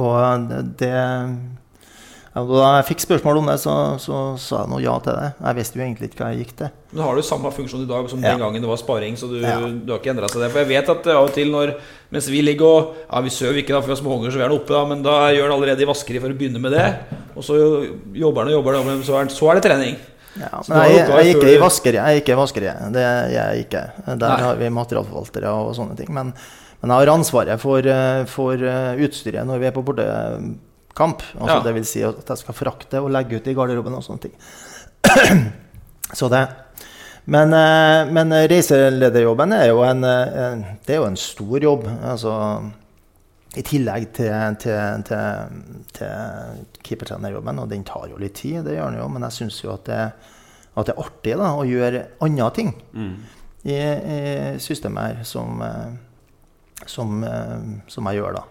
Og det, det ja, Da jeg fikk spørsmål om det, så, så sa jeg nå ja til det. Jeg visste jo egentlig ikke hva jeg gikk til. Men har du samme funksjon i dag som Ja. den gangen det var sparing? Så du, Ja. du har ikke endra seg det? For jeg vet at av og til når Mens vi ligger og Ja, vi sover ikke da, for vi har småunger, så vi er oppe, da, men da gjør han allerede i vaskeri for å begynne med det. Og så jobber han og jobber, han, men så så er det trening. Ja, men jeg, jeg, ikke i vaskeriet. Jeg ikke i vaskeriet. Det er jeg ikke. Der Nei. har vi materialforvaltere og sånne ting. Men, men jeg har ansvaret for, eh, for eh, utstyret når vi er på bortekamp. Altså, Ja. Det vil si at jeg skal frakte og legge ut i garderoben og sånne ting. Så det. Men, eh, men reiselederjobben er jo en, en, det er jo en stor jobb. Altså, I tillegg til, til, til, til keepertrenerjobben, og den tar jo litt tid, det gjør den jo, men jeg syns jo at det, at det er artig da, å gjøre andre ting i, i systemet her som, som, eh, som jeg gjør, da.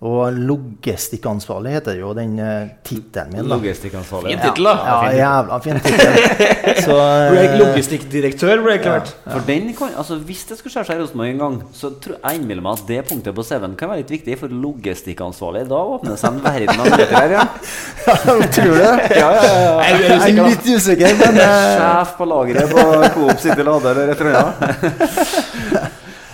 Og logistikkansvarlig heter jo den uh, tittelen min. da. Logistikkansvarlig. Fin tittel, da. Ja, jævla fin tittel. Så, er eh, logistikkdirektør, ble det Ja, ja. For den kan, altså Hvis det skulle skjære seg i Rosenborg en gang, så tror jeg innbiller meg at det punktet på CV-en kan være litt viktig. For logistikkansvarlig, da åpner det seg en verden av muligheter her. Ja. Tror du det? Ja, ja, ja, ja. Jeg er Jeg er litt usikker, men eh, Sjef på lageret på Coop City Lade eller et eller annet.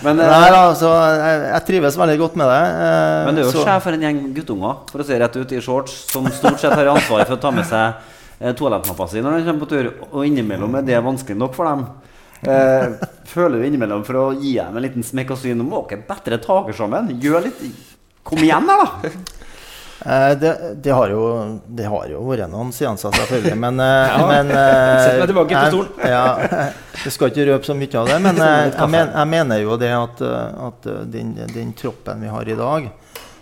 Men, Nei, altså, jeg, jeg trives veldig godt med det. eh, men du er jo sjef for en gjeng guttunger for å se rett ut i shorts, som stort sett har ansvaret for å ta med seg eh, toalettmappa si når de kommer på tur. Og innimellom er det vanskelig nok for dem. Eh, føler du innimellom for å gi dem en liten smekk og si Nå må dere bedre taker sammen. Gjør litt Kom igjen, her, da! Eh, det, det, har jo, det har jo vært noen seanser, selvfølgelig, men, ja. men eh, Sett meg tilbake til stolen. Ja, jeg skal ikke røpe så mye av det, men eh, jeg, jeg mener jo det at, eh, at eh, den, den troppen vi har i dag,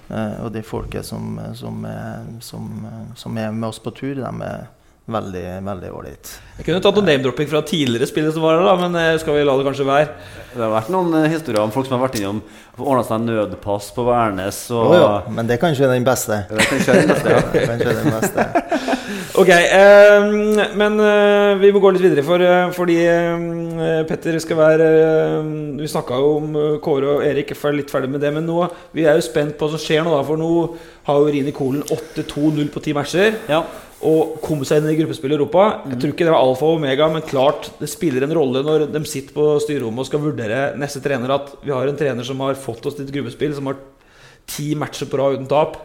eh, og det folket som, som, er, som, eh, som er med oss på tur, de er veldig, veldig ålreit. Jeg kunne tatt noe name-dropping fra tidligere spillere som var her, da, men eh, skal vi la det kanskje være? Det har vært noen eh, historier om folk som har vært innom ordna seg nødpass på Værnes. Og Oh, ja. men det er kanskje den beste. Det er kanskje den beste, ja. Det er kanskje den beste. Ok, eh, men eh, vi må gå litt videre, for, eh, fordi eh, Petter skal være eh, Vi snakka jo om Kåre og Erik, er litt ferdig med det, men nå, vi er jo spent på hva som skjer nå, da, for nå har jo Rini Kolen 8-2-0 på ti matcher. Ja. Og komme seg inn i gruppespill i Europa. Jeg tror ikke det var alfa og omega, men klart det spiller en rolle når de sitter på styrerommet og skal vurdere neste trener, at vi har en trener som har fått oss til et gruppespill, som har ti matcher på rad uten tap,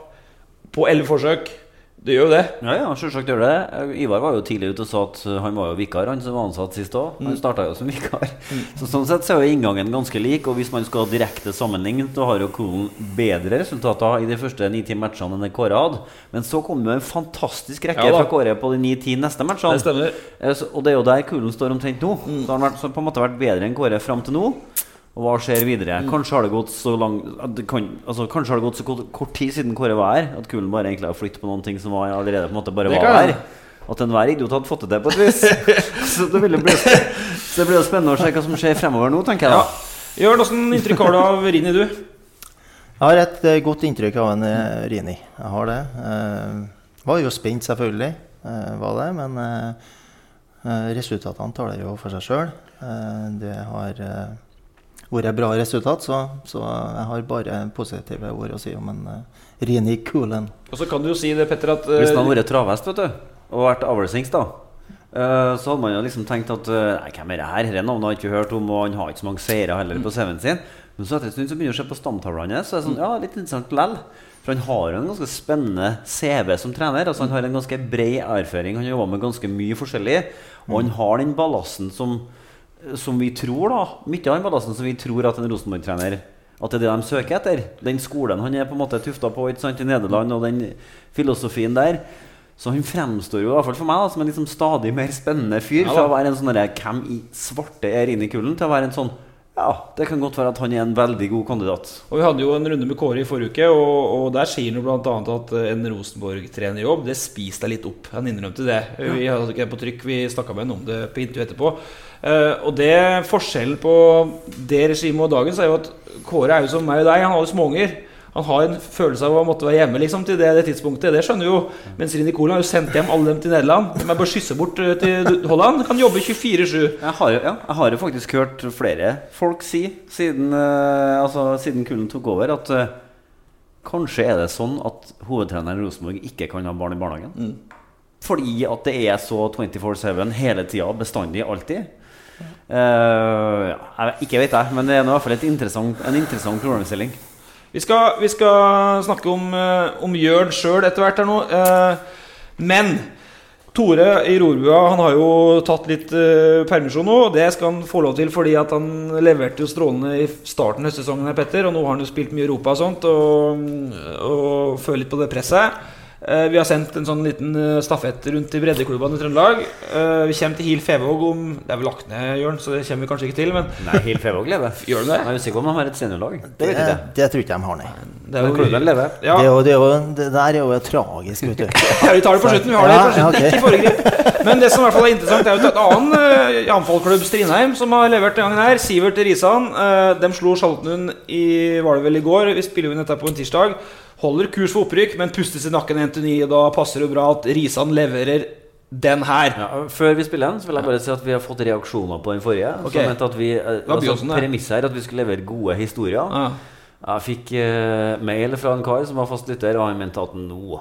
på elleve forsøk. Det gjør jo det. Ja, ja, selvsagt gjør det. Eh, Ivar var jo tidlig ute og sa at uh, han var jo vikar, han som var ansatt sist òg. Han starta jo som vikar. Så Sånn sett så er jo inngangen ganske lik. Og hvis man skal ha direkte sammenligning, så har jo Kolen bedre resultater i de første ni-ti matchene enn Kåre hadde. Men så kom det jo en fantastisk rekke Ja fra Kåre på de ni-ti neste matchene. Det stemmer. Eh, Og det er jo der Kolen står omtrent nå. Så har han vært, så på en måte vært bedre enn Kåre fram til nå. Og hva skjer videre? Kanskje har det gått så lang at det kan, altså, Kanskje har det gått så kort, kort tid siden Kåre var her, at Kulen bare egentlig har flyttet på noen ting som var allerede på en måte bare var her. At enhver idiot hadde fått det til på et vis. så det bli Så det blir jo spennende å se hva som skjer fremover nå, tenker jeg Ja. da. Jørn, åssen inntrykk har du av Rini, du? Jeg har et eh, godt inntrykk av en eh, Rini. Jeg har det. Jeg var jo spent, selvfølgelig. eh, var det. Men eh, eh, resultatene taler jo for seg sjøl. det har eh, vært bra resultat, så, så jeg har bare positive ord å si om en uh, Rini Kulen. Og så kan du jo si det, Petter, at Hvis han eh, hadde vært travhest vet du, og vært avlsings, da uh, så hadde man jo liksom tenkt at eh, Nei, hvem er det her? Dette navnet har jeg ikke hørt om, og han har ikke så mange seire heller på CV-en sin. Men så etter en stund så begynner du å se på stamtavlene hans, så er det sånn, ja, litt interessant lell. For han har jo en ganske spennende CV som trener. Altså Han har en ganske bred erfaring. Han har jobba med ganske mye forskjellig. Og han har den ballasten som, som vi tror, da. Mye av den ballasten som vi tror at en Rosenborg-trener At det er det de søker etter. Den skolen han er på en måte tufta på ikke sant, i Nederland, og den filosofien der. Så han fremstår jo i hvert fall for meg da, som en liksom stadig mer spennende fyr. Ja, fra å være en sånn Hvem i svarte er inne i kulden? Til å være en sånn Ja, det kan godt være at han er en veldig god kandidat. Og Vi hadde jo en runde med Kåre i forrige uke, og, og der sier han bl.a. at en Rosenborg-trenerjobb det spiser deg litt opp. Han innrømte det. Vi hadde ikke det på trykk, vi snakka med ham om det på intervju etterpå. Eh, og det forskjellen på det regimet og dagens er jo at Kåre er jo som meg og deg, han har jo småunger. Han har en følelse av å måtte være hjemme liksom, til det, det tidspunktet. Det skjønner jo. Mens Rini Cola har jo sendt hjem alle dem til Nederland. De er bare skysse bort eh, til Holland. Kan jobbe 24-7. Jeg har, jo- ja, jeg har jo faktisk hørt flere folk si siden, uh, altså, siden kulden tok over, at uh, kanskje er det sånn at hovedtreneren Rosenborg ikke kan ha barn i barnehagen. Fordi at det er så 24-7 hele tida, bestandig, alltid. Eh, ja, ikke vet jeg, men det er i hvert fall interessant, en interessant problemstilling. Vi skal, vi skal snakke om, uh, om Jørn sjøl etter hvert her nå. Uh, men Tore i Rorbua han har jo tatt litt uh, permisjon nå. Det skal han få lov til fordi at han leverte jo strålende i starten av høstsesongen. her, Petter, Og nå har han jo spilt mye Europa og sånt og, og føler litt på det presset. Eh, vi har sendt en sånn liten eh, stafett rundt i breddeklubbene i Trøndelag. Eh, vi kommer til Hil Fevåg om Det er vel lagt ned, Jørn, så det kommer vi kanskje ikke til. Men Nei, Hil Fevåg lever. Gjør den det? Jeg er usikker på om de har et seniorlag. Det Det, det tror ikke de har, nei. det er jo klubben lever. ja. Det, er jo, det, er jo, det der er jo tragisk, vet du. Ja, vi tar det på slutten. Vi har det på slutten. ja, okay. Ikke foregrip. Men det som i hvert fall er interessant, er jo at en annen jamfallklubb, Strindheim, som har levert denne gangen her, Sivert Risan, de slo Charlottenlund i Var det vel i går? Vi spiller jo inn dette på en tirsdag. Holder kurs for opprykk, men pustes i nakken 1-9. Da passer det bra at Risan leverer den her. Ja, før vi spiller den, så vil jeg bare si at vi har fått reaksjoner på den forrige. Ok. Som at vi eh, altså? Premisset her at vi skulle levere gode historier. Ja. Jeg fikk eh, mail fra en kar som var fast lytter, og han mente at nå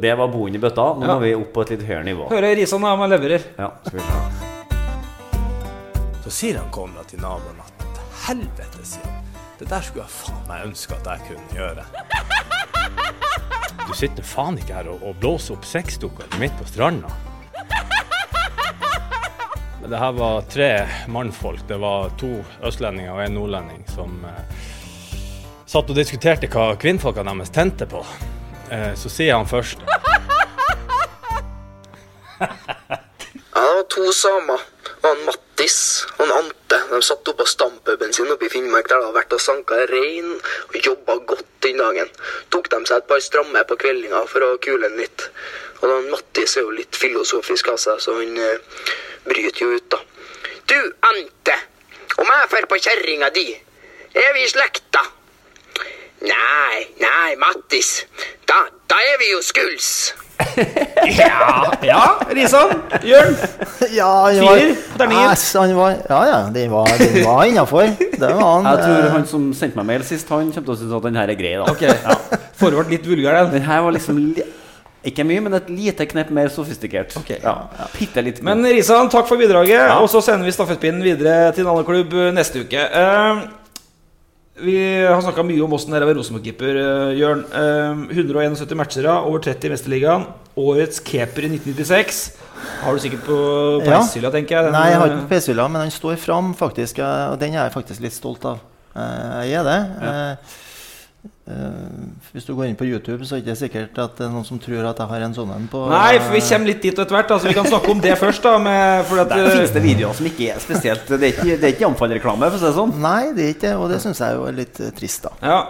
Det var boen i bøtta. Nå Ja. må vi opp på et litt høyere nivå. Hører Risan er med leverer. Ja. Så sier han kona til naboen at helvete, sier han. Det der skulle jeg faen meg ønske at jeg kunne gjøre. Du sitter faen ikke her og, og blåser opp sexdukker midt på stranda. Det her var tre mannfolk. Det var to østlendinger og en nordlending som eh, satt og diskuterte hva kvinnfolka deres tente på. Eh, så sier han først Ja, det var to samer. Og han Mattis og Ante de satt oppe på stampuben sin oppe i Finnmark der de hadde vært og sanka rein og jobba godt den dagen. Tok de seg et par stramme på kveldinga for å kule den litt. Og da Mattis er jo litt filosofisk av seg, så han eh, bryter jo ut, da. Du, Ante. Om jeg drar på kjerringa di, er vi i slekta? Nei, nei, Mattis. Da, da er vi jo skuls. Ja, ja Risan. Jørn. Ja, han var, Firer på terningen. Æsj, han var, ja, ja, den var, den var innafor. Det var han. Jeg tror eh, han som sendte meg mail sist, han kommer til å synes at den her er grei. da okay. ja. Forvart litt vulgær, den. Den her var liksom li ikke mye, men et lite knepp mer sofistikert. Okay, Ja, Bitte litt. Men Risan, takk for bidraget. Og så sender vi stafettpinnen videre til en annen klubb neste uke. Eh, vi har snakka mye om åssen det er å være Rosenborg-keeper, eh, Jørn. Eh, 171 matcher, ja, over 30 i Mesterligaen. Årets keeper i 1996. Har du sikkert på Ja. peishylla, tenker jeg. Den, Nei, jeg har ikke eh, på PS-hylla, men han står fram, faktisk. eh, Og den er jeg faktisk litt stolt av. Eh, Jeg er det. Eh, eh, Hvis du går inn på YouTube, så er det ikke sikkert at det er noen som tror at jeg har en sånn en på Nei, for vi kommer litt dit etter hvert. Altså, vi kan snakke om det først. da med, for at, Der eh, finnes det videoer som ikke er spesielt Det er ikke, det er ikke Jamfall-reklame, for å si det sånn. Nei, det er ikke det, og det syns jeg jo er litt eh, trist, da. Ja,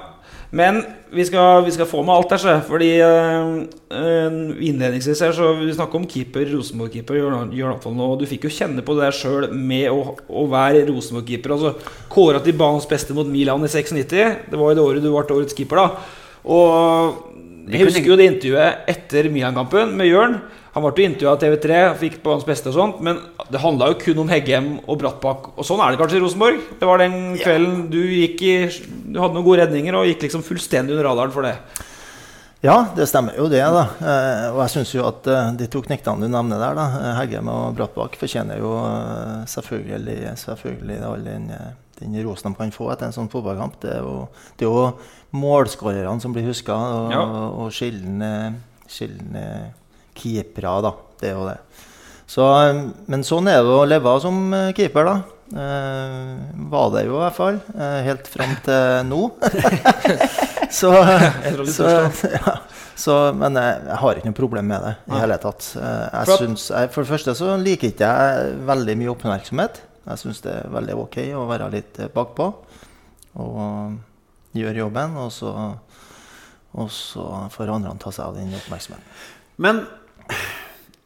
men vi skal, vi skal få med alt der, så. Fordi øh, innledningsvis her så vi snakker om keeper, Rosenborg-keeper, du fikk jo kjenne på det der sjøl med å, å være Rosenborg-keeper. Altså Kåra til banens beste mot Milan i 96. Det var jo det året du ble årets keeper, da. Og Jeg husker jo det intervjuet etter Mian-kampen med Jørn. Han ble intervjua av TV3, fikk på hans beste og sånt, men det handla jo kun om Heggem og Brattbakk. Og sånn er det kanskje i Rosenborg. Det var den kvelden du gikk i Du hadde noen gode redninger og gikk liksom fullstendig under radaren for det. Ja, det stemmer jo det. da. Eh, og jeg syns jo at eh, de to knektene du nevner der, da, eh, Heggem og Brattbakk, fortjener jo selvfølgelig, selvfølgelig all den, den rosen de kan få etter en sånn fotballkamp. Det er jo, det er jo målskårerne som blir huska, og, Ja. og sjeldne keepere, da. Det er jo det. Så, men sånn er det å leve som eh, keeper, da. Eh, var det jo i hvert fall. Eh, helt fram til nå. så, så, ja, så Men jeg, jeg har ikke noe problem med det i hele tatt. Eh, jeg For jeg, for det første så liker ikke jeg veldig mye oppmerksomhet. Jeg syns det er veldig ok å være litt bakpå og gjøre jobben. Og så, og så får andre ta seg av den oppmerksomheten. Men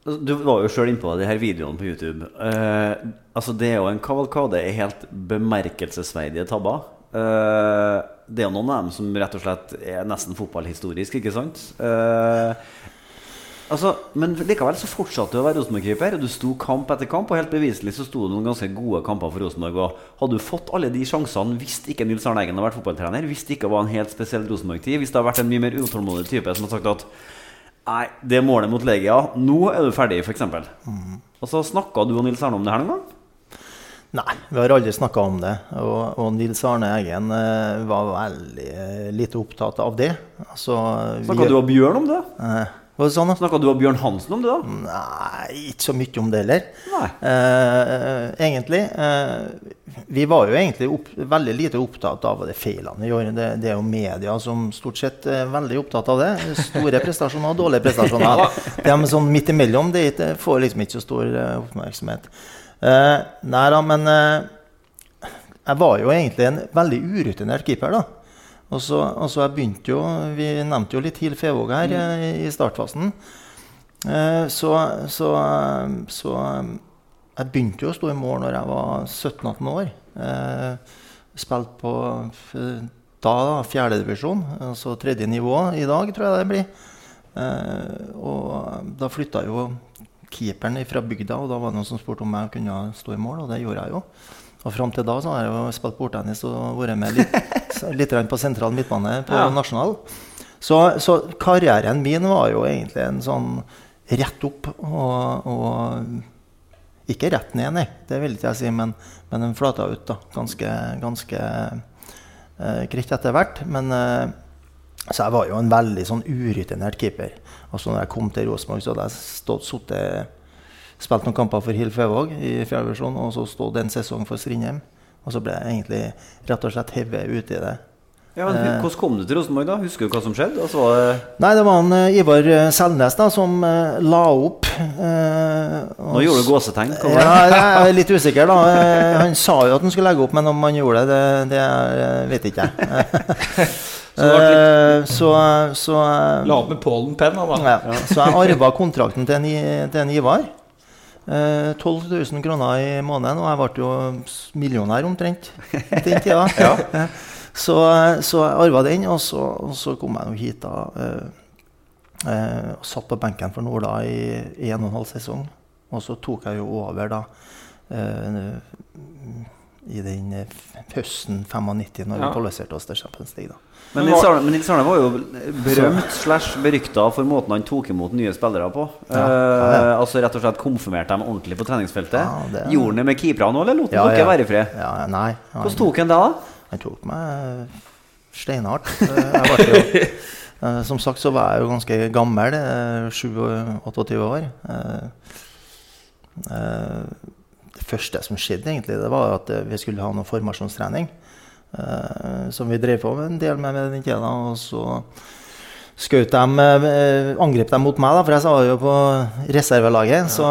du var jo sjøl innpå de her videoene på YouTube. Eh, altså Det er jo en kavalkade i helt bemerkelsesverdige tabber. Eh, det er jo noen av dem som rett og slett er nesten fotballhistorisk, ikke sant? Eh, altså, men likevel så fortsatte du å være Rosenborg-keeper. Du sto kamp etter kamp, og helt beviselig så sto det noen ganske gode kamper for Rosenborg. Og hadde du fått alle de sjansene hvis ikke Nils Arne Eggen hadde vært fotballtrener, hvis det ikke var en helt spesiell Rosenborg-tid, hvis det hadde vært en mye mer utålmodig type som hadde sagt at Nei, det målet mot Legia, nå er du ferdig, f.eks. Mm. Og så snakka du og Nils Arne om det her noen gang? Nei, vi har aldri snakka om det. Og, og Nils Arne Eggen eh, var veldig eh, lite opptatt av det. Altså, Snakka du og Bjørn om det? Eh, var det sånn, da? Snakka du og Bjørn Hansen om det, da? Nei, ikke så mye om det heller. Eh, egentlig. Eh, vi var jo egentlig opp, veldig lite opptatt av de feilene vi gjorde. Det, det er jo media som stort sett er veldig opptatt av det. Store prestasjoner og dårlige prestasjoner. De som sånn midt imellom det det får liksom ikke så stor eh, oppmerksomhet. Eh, nei da, men eh, jeg var jo egentlig en veldig urutinert keeper, da. Og så, og så jeg begynte jo Vi nevnte jo litt Hil Fevåg her mm. i, i startfasen. Eh, så, så, eh, så eh, jeg begynte jo å stå i mål når jeg var 17-18 år. Eh, spilte på da, fjerdedivisjon, altså tredje nivå i dag, tror jeg det blir. Eh, og da flytta jo keeperen fra bygda, og da var det noen som spurte om jeg kunne stå i mål, og det gjorde jeg jo. Og fram til da så har jeg jo spilt bordtennis og vært med litt, litt på sentral midtbane på Ja. nasjonal. Så, så karrieren min var jo egentlig en sånn rett opp og, og Ikke rett ned, nei, det vil ikke jeg si, men, men den flata ut da, ganske, ganske eh, greit etter hvert. Men eh, så jeg var jo en veldig sånn urutinert keeper. Og så når jeg kom til Rosenborg, så hadde jeg stått, suttet, spilt noen kamper for Hill Fevåg i fjerde divisjon, og så stått en sesong for Strindheim. Og så ble jeg egentlig rett og slett hevet ut i det. Ja, men Eh. Hvordan kom du til Rosenborg, da? Husker du hva som skjedde? Altså, var det Nei, det var en eh, Ivar eh, Selnes da, som la opp. eh, og Nå gjorde du gåsetegn. Ja, jeg er litt usikker, da. Han sa jo at han skulle legge opp, men om han gjorde det, det, det vet ikke jeg. Eh, Så, så, La opp med Pollen Penn, da. ja, så jeg arva kontrakten til en, til en Ivar. Eh, 12 000 kroner i måneden, og jeg ble jo millionær omtrent den tida. så, så jeg arva den, og så, og så kom jeg hit da. Eh, eh, og satt på benken for Nola i, i en og en halv sesong. Og så tok jeg jo over da eh, i den eh, høsten 95, når Ja. vi kvalifiserte oss til Champions League. da. Men Nils Arne, men Nils Arne var jo berømt slash berykta for måten han tok imot nye spillere på. Ja, Eh, altså rett og slett konfirmerte dem ordentlig på treningsfeltet. Ja, det- Gjorde han det med keeperne òg, eller lot han dere ja. være i fred? Nei. Hvordan tok han det, da? Han tok meg steinhardt. Eh, Jeg ble jo, eh, som sagt så var jeg jo ganske gammel, 27-28 år. Eh, eh, Det første som skjedde, egentlig, det var at vi skulle ha noe formasjonstrening. Eh, Som vi drev på med en del med med den tida. Og så skjøt de, eh, angrep de mot meg, da, for jeg var jo på reservelaget. Så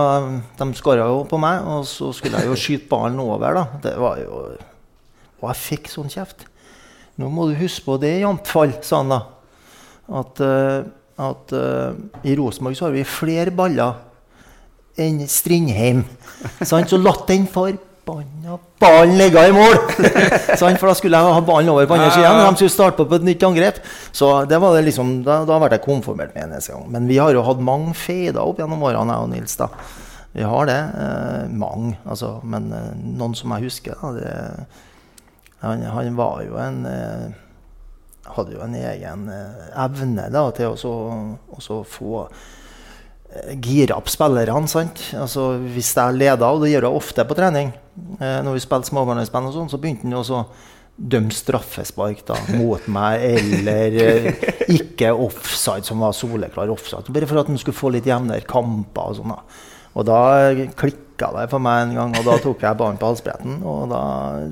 de skåra jo på meg, og så skulle jeg jo skyte ballen over. da. Det var jo Og jeg fikk sånn kjeft. Nå må du huske på det, Jamtfall, sa han da. At, eh, at i Rosenborg så har vi flere baller enn Strindheim. Sant? Så latt den for forbanna ballen ligga i mål! For da skulle jeg ha ballen over på andre sida ja. De skulle starte på på et nytt angrep. Så det var det liksom, da, da ble jeg konformert med en eneste gang. Men vi har jo hatt mange feider opp gjennom årene, jeg og Nils. da. Vi har det. Eh, mange, altså. Men eh, noen som jeg husker, da, det, han, han var jo en eh, hadde jo en egen eh, evne da, til å så- å så få gira opp spillerne. sant? Altså, hvis jeg leda, og det gjør jeg ofte på trening, eh, når vi spilte småbarnsband, sånn, så begynte han å dømme straffespark da, mot meg, eller eh, ikke offside, som var soleklar offside. Bare for at han skulle få litt jevnere kamper. og sånn da. Og da klikka det for meg en gang, og da tok jeg ballen på halsbretten, og da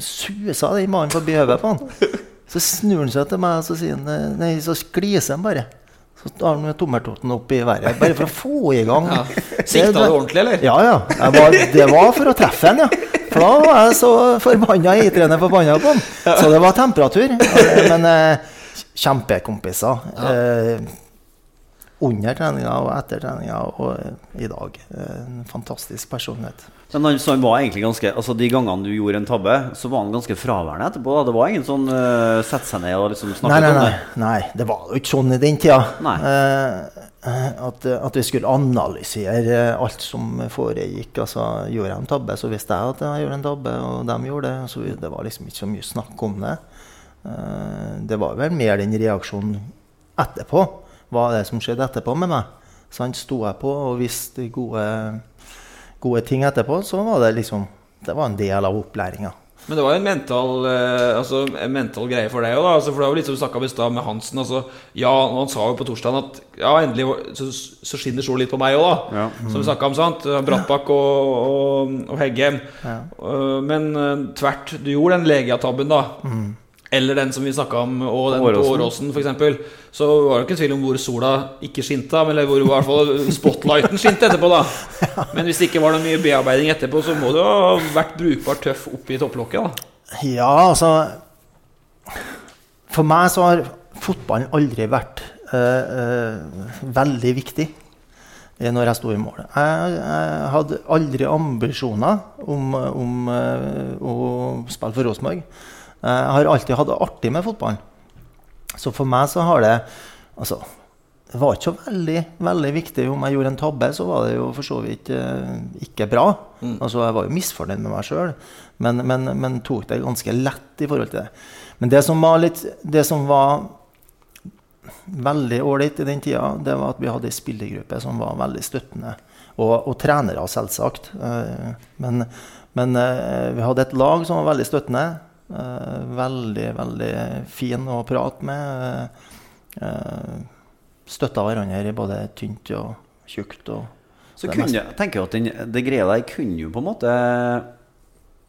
susa den mannen forbi hodet på han. Så snur han seg til meg og så sier han, eh, nei, så skliser han bare. Så tar han tommeltotten opp i været, bare for å få i gang. Ja. Sikta du ordentlig, eller? Ja, ja. Var, det var for å treffe han, ja. For da var jeg så forbanna eitrende forbanna på han. Så det var temperatur. Men eh, kjempekompiser. Eh, under treninga og etter treninga og eh, i dag. En fantastisk personlighet. Men han, så han var egentlig ganske Altså De gangene du gjorde en tabbe, så var han ganske fraværende etterpå. da Det var ingen sånn uh, sette seg ned og liksom snakke Nei, nei, om det. nei, det var jo ikke sånn i den tida. Nei. Eh, at, at vi skulle analysere alt som foregikk. Altså, gjorde jeg en tabbe, så visste jeg at jeg gjorde en tabbe, og de gjorde det. Så det var liksom ikke så mye snakk om det. Uh, det var vel mer den reaksjonen etterpå. Hva er det som skjedde etterpå med meg? Sant? Sto jeg på og visste gode, gode ting etterpå, så var det liksom Det var en del av opplæringa. Men det var jo en mental, eh, altså, en mental greie for deg òg, da. Altså, for det var jo litt som du snakka om i stad med Hansen. Altså, ja, han sa jo på torsdag at ja, endelig så, så skinner solen litt på meg òg, da. Ja. Som vi snakka om, sant. Brattbakk og, og, og Heggem. Uh, men uh, tvert, du gjorde den legiatabben, da. da. Eller den som vi snakka om, og den på Åråsen. F.eks. Så var det ikke tvil om hvor sola ikke skinte, eller hvor i hvert fall spotlighten skinte etterpå. da Men hvis det ikke var noe mye bearbeiding etterpå, så må du ha vært brukbart tøff oppi topplokket. da Ja, altså For meg så har fotballen aldri vært øh, øh, veldig viktig eh, når jeg sto i mål. Jeg, jeg hadde aldri ambisjoner om, om øh, å spille for Rosenborg. Jeg har alltid hatt det artig med fotballen. Så for meg så har det Altså, det var ikke så veldig, veldig viktig. Om jeg gjorde en tabbe, så var det jo for så vidt eh, ikke bra. Altså, Jeg var jo misfornøyd med meg sjøl, men, men, men tok det ganske lett i forhold til det. Men det som var, litt, det som var veldig ålreit i den tida, det var at vi hadde ei spillergruppe som var veldig støttende. Og, og trenere, selvsagt. Eh, Men, men eh, vi hadde et lag som var veldig støttende. Eh, Veldig, veldig fin å prate med. Eh, Støtta hverandre i både tynt og tjukt. Og Så kunne, jeg tenker jeg at den, det greia der kunne jo på en måte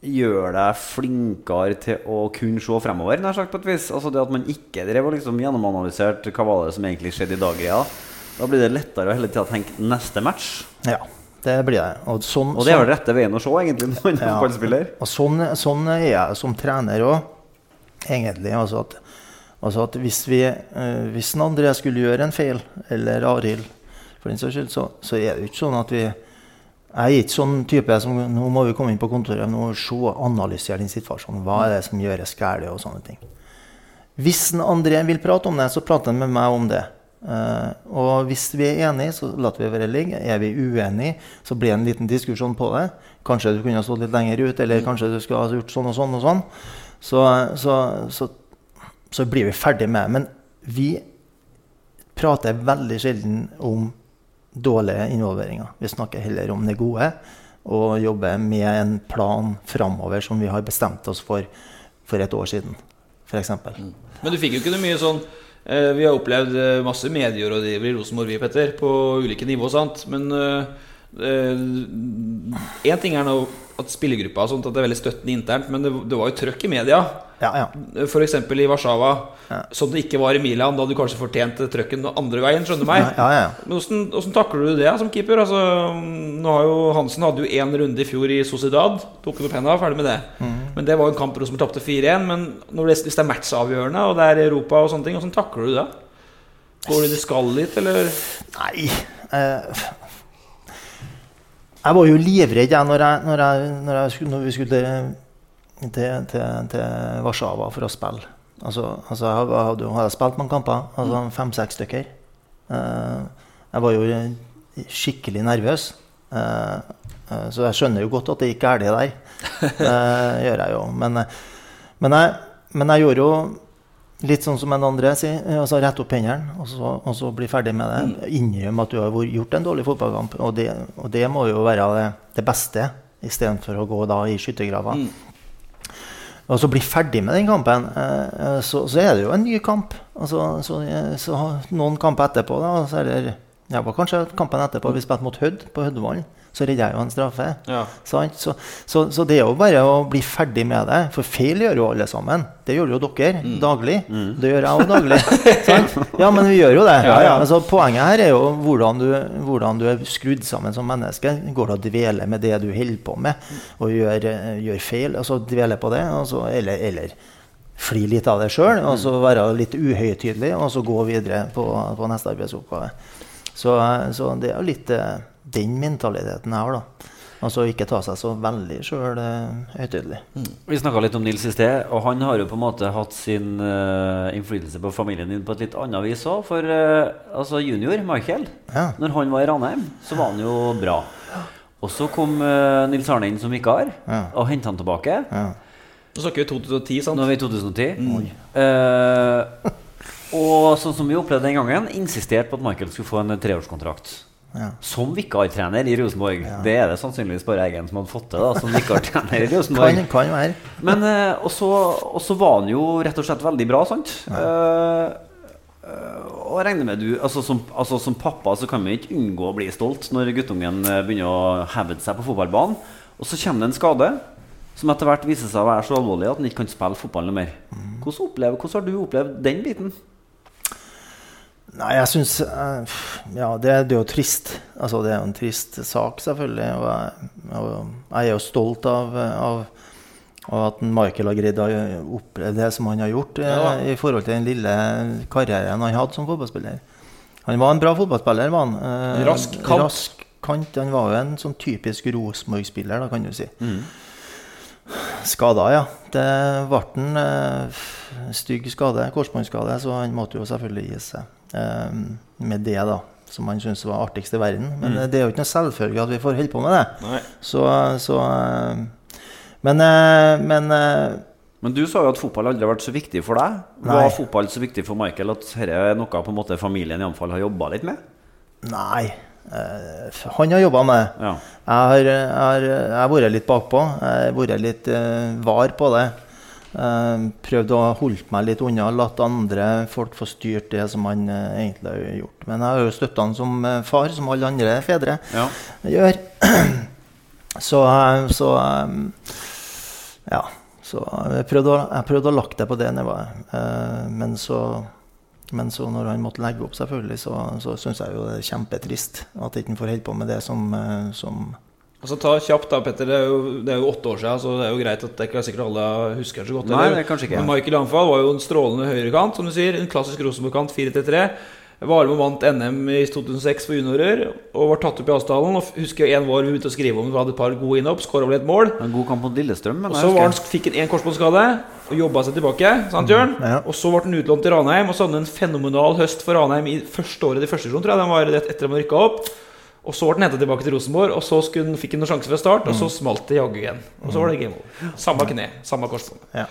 gjøre deg flinkere til å kunne se fremover, nær sagt på et vis. Altså det at man ikke drev og liksom gjennomanalyserte hva var det som egentlig skjedde i dag. Ja. Da blir det lettere å hele tida tenke neste match. Ja, det blir det. Og, sånn, Og det er vel rette veien å se, egentlig, når man er Ja. fotballspiller. Og sånn, sånn er jeg som trener òg, egentlig. Altså at, altså at hvis, vi, uh, hvis André skulle gjøre en feil, eller Arild for den saks skyld, så, så er det jo ikke sånn at vi Jeg er ikke sånn type som Nå må vi komme inn på kontoret nå og se og analysere din situasjon. Hva er det som gjøres galt, og sånne ting. Hvis André vil prate om det, så prater han med meg om det. Eh, og hvis vi er enige, så lar vi være ligge. Er vi uenige, så blir det en liten diskusjon på det. Kanskje du kunne ha stått litt lenger ut, eller kanskje du skulle ha gjort sånn og sånn og sånn. Så, så, så, så blir vi ferdig med det. Men vi prater veldig sjelden om dårlige involveringer. Vi snakker heller om det gode, og jobber med en plan framover som vi har bestemt oss for for et år siden, f.eks. Men du fikk jo ikke noe mye sånn Vi har opplevd eh, masse medierådgivere i Rosenborg, vi, Petter, på ulike nivå, sant. Men én ting er nå at spillergruppa og sånt, at det er veldig støttende internt, men det, det var jo trøkk i media. Ja, ja. F.eks. i Warszawa, som det ikke var i Milan, da du kanskje fortjente trøkken andre veien. Skjønner du meg? Ja, ja, ja. Men hvordan, hvordan takler du det som keeper? Altså, nå har jo Hansen hadde jo én runde i fjor i Sociedad. Tok opp henda, ferdig med det. Mm. Men det var en kamp Rosenborg tapte 4-1. Men det, hvis det er matchavgjørende, og det er Europa og sånne ting, åssen takler du det? Går du det skallet litt, eller? Nei eh, Jeg var jo livredd jeg, når, jeg, når, jeg, når, jeg når vi skulle til, til, til, Warszawa for å spille. Altså, altså jeg hadde, hadde, spilt mange kamper, altså fem-seks stykker. Eh, jeg var jo skikkelig nervøs. Eh, eh, så jeg skjønner jo godt at det gikk galt der. Det gjør jeg jo. Men, men, jeg, men jeg gjorde jo litt sånn som en andre sier. Altså rette opp hendene og, så- og så bli ferdig med det. Innrømme at du har gjort en dårlig fotballkamp. Og det, og det må jo være det, det beste, istedenfor å gå da i skyttergrava. Og så bli ferdig med den kampen, eh, så, så er det jo en ny kamp. Altså, så, så noen kamper etterpå, da, så er det ja, var kanskje kampen etterpå vi spilte mot Hødd på Høddevollen. Så redda jeg jo en straffe. Ja. Sant? Så, så, så det er jo bare å bli ferdig med det. For feil gjør jo alle sammen. Det gjør jo dere daglig. Det gjør jeg òg daglig. sant? Ja, men vi gjør jo det. Ja, ja. Altså, poenget her er jo hvordan du, hvordan du er skrudd sammen som menneske. Går det å dvele med det du holder på med, og gjør, gjør feil? Altså dvele på det, altså, eller, eller fly litt av det sjøl, og så være litt uhøytidelig, og så gå videre på, på neste arbeidsoppgave. Så, så det er jo litt eh, den mentaliteten jeg har, da. Altså ikke ta seg så veldig sjøl høytidelig. Vi snakka litt om Nils i sted, og han har jo på en måte hatt sin uh, innflytelse på familien din på et litt annet vis òg. For uh, altså junior, Michael, Ja. når han var i Ranheim, så var han jo bra. Og så kom uh, Nils Arne inn som vikar Ja. og henta han tilbake. Ja. Nå snakker vi 2010, sant? Nå er vi i 2010. Eh, og sånn som vi opplevde den gangen, insisterte på at Michael skulle få en treårskontrakt. Ja. Som vikartrener i Rosenborg. Det er det sannsynligvis bare Eggen som hadde fått til. da Som vikartrener i Rosenborg. kan være. Men eh, og så var han jo rett og slett veldig bra, sant? Eh, uh, og regner med du altså som, altså som pappa så kan man ikke unngå å bli stolt når guttungen begynner å hevde seg på fotballbanen. Og så kommer det en skade som etter hvert viser seg å være så alvorlig at han ikke kan spille fotball noe mer. Hvordan, opplever, hvordan har du opplevd den biten? Nei, jeg syns eh, Ja, det, det er jo trist. Altså, det er jo en trist sak, selvfølgelig. Og jeg, og jeg er jo stolt av, av, av at Michael har greid å oppleve det som han har gjort, eh, Ja. i forhold til den lille karrieren han hadde som fotballspiller. Han var en bra fotballspiller, var han. Eh, Rask kant. Rask kant. Han var jo en sånn typisk Rosenborg-spiller, da, kan du si. Skada, ja. Det ble en eh, stygg skade, korsbåndskade, så han måtte jo selvfølgelig gi seg. Eh, med det, da, som han syntes var artigst i verden. Men mm. det er jo ikke noe selvfølge at vi får holde på med det. Nei. Så, så eh, Men, eh, men eh, Men du sa jo at fotball aldri har vært så viktig for deg. Nei. Var fotball så viktig for Michael at dette er noe på en måte familien i alle fall har jobba litt med? Nei. eh, han har jobba med det. Ja. Jeg har, jeg, har, jeg har vært litt bakpå. Jeg har vært litt eh, var på det. Eh, prøvd å holde meg litt unna, latt andre folk få styrt det som han eh, egentlig har gjort. Men jeg har jo støtta han som eh, far, som alle andre fedre Ja. gjør. Så, så Ja. Så jeg prøvde, å, jeg prøvde å lagt det på det nivået. Men så men så når han måtte legge opp, selvfølgelig, så, så syns jeg jo det er kjempetrist at ikke han får holde på med det som, som Altså ta kjapt da, Petter. Det er, jo, det er jo åtte år siden, så det er jo greit at det ikke er sikkert alle husker det så godt. Nei, det er kanskje ikke. Men Michael Anfall var jo en strålende høyrekant, som du sier. En klassisk Rosenborg-kant, 4-3-3. Var med og vant NM i 2006 for juniorer og var tatt opp i Asdalen. Og husker en vår vi begynte å skrive om vi hadde et par gode innhopp, skåra vel et mål. En god kamp mot Lillestrøm. Men Og så var han, fikk han én korsbåndskade og jobba seg tilbake. Sant, Jørn? Ja. Og så ble han utlånt til Ranheim, og så hadde han en fenomenal høst for Ranheim i første året i første divisjon, tror jeg. Den var rett etter at han rykka opp. Og så ble han henta tilbake til Rosenborg, og så skulle han, fikk han noen sjanse fra start, og så smalt det jaggu igjen. Og så var det game over. Samme kne, samme korsbånd. Ja.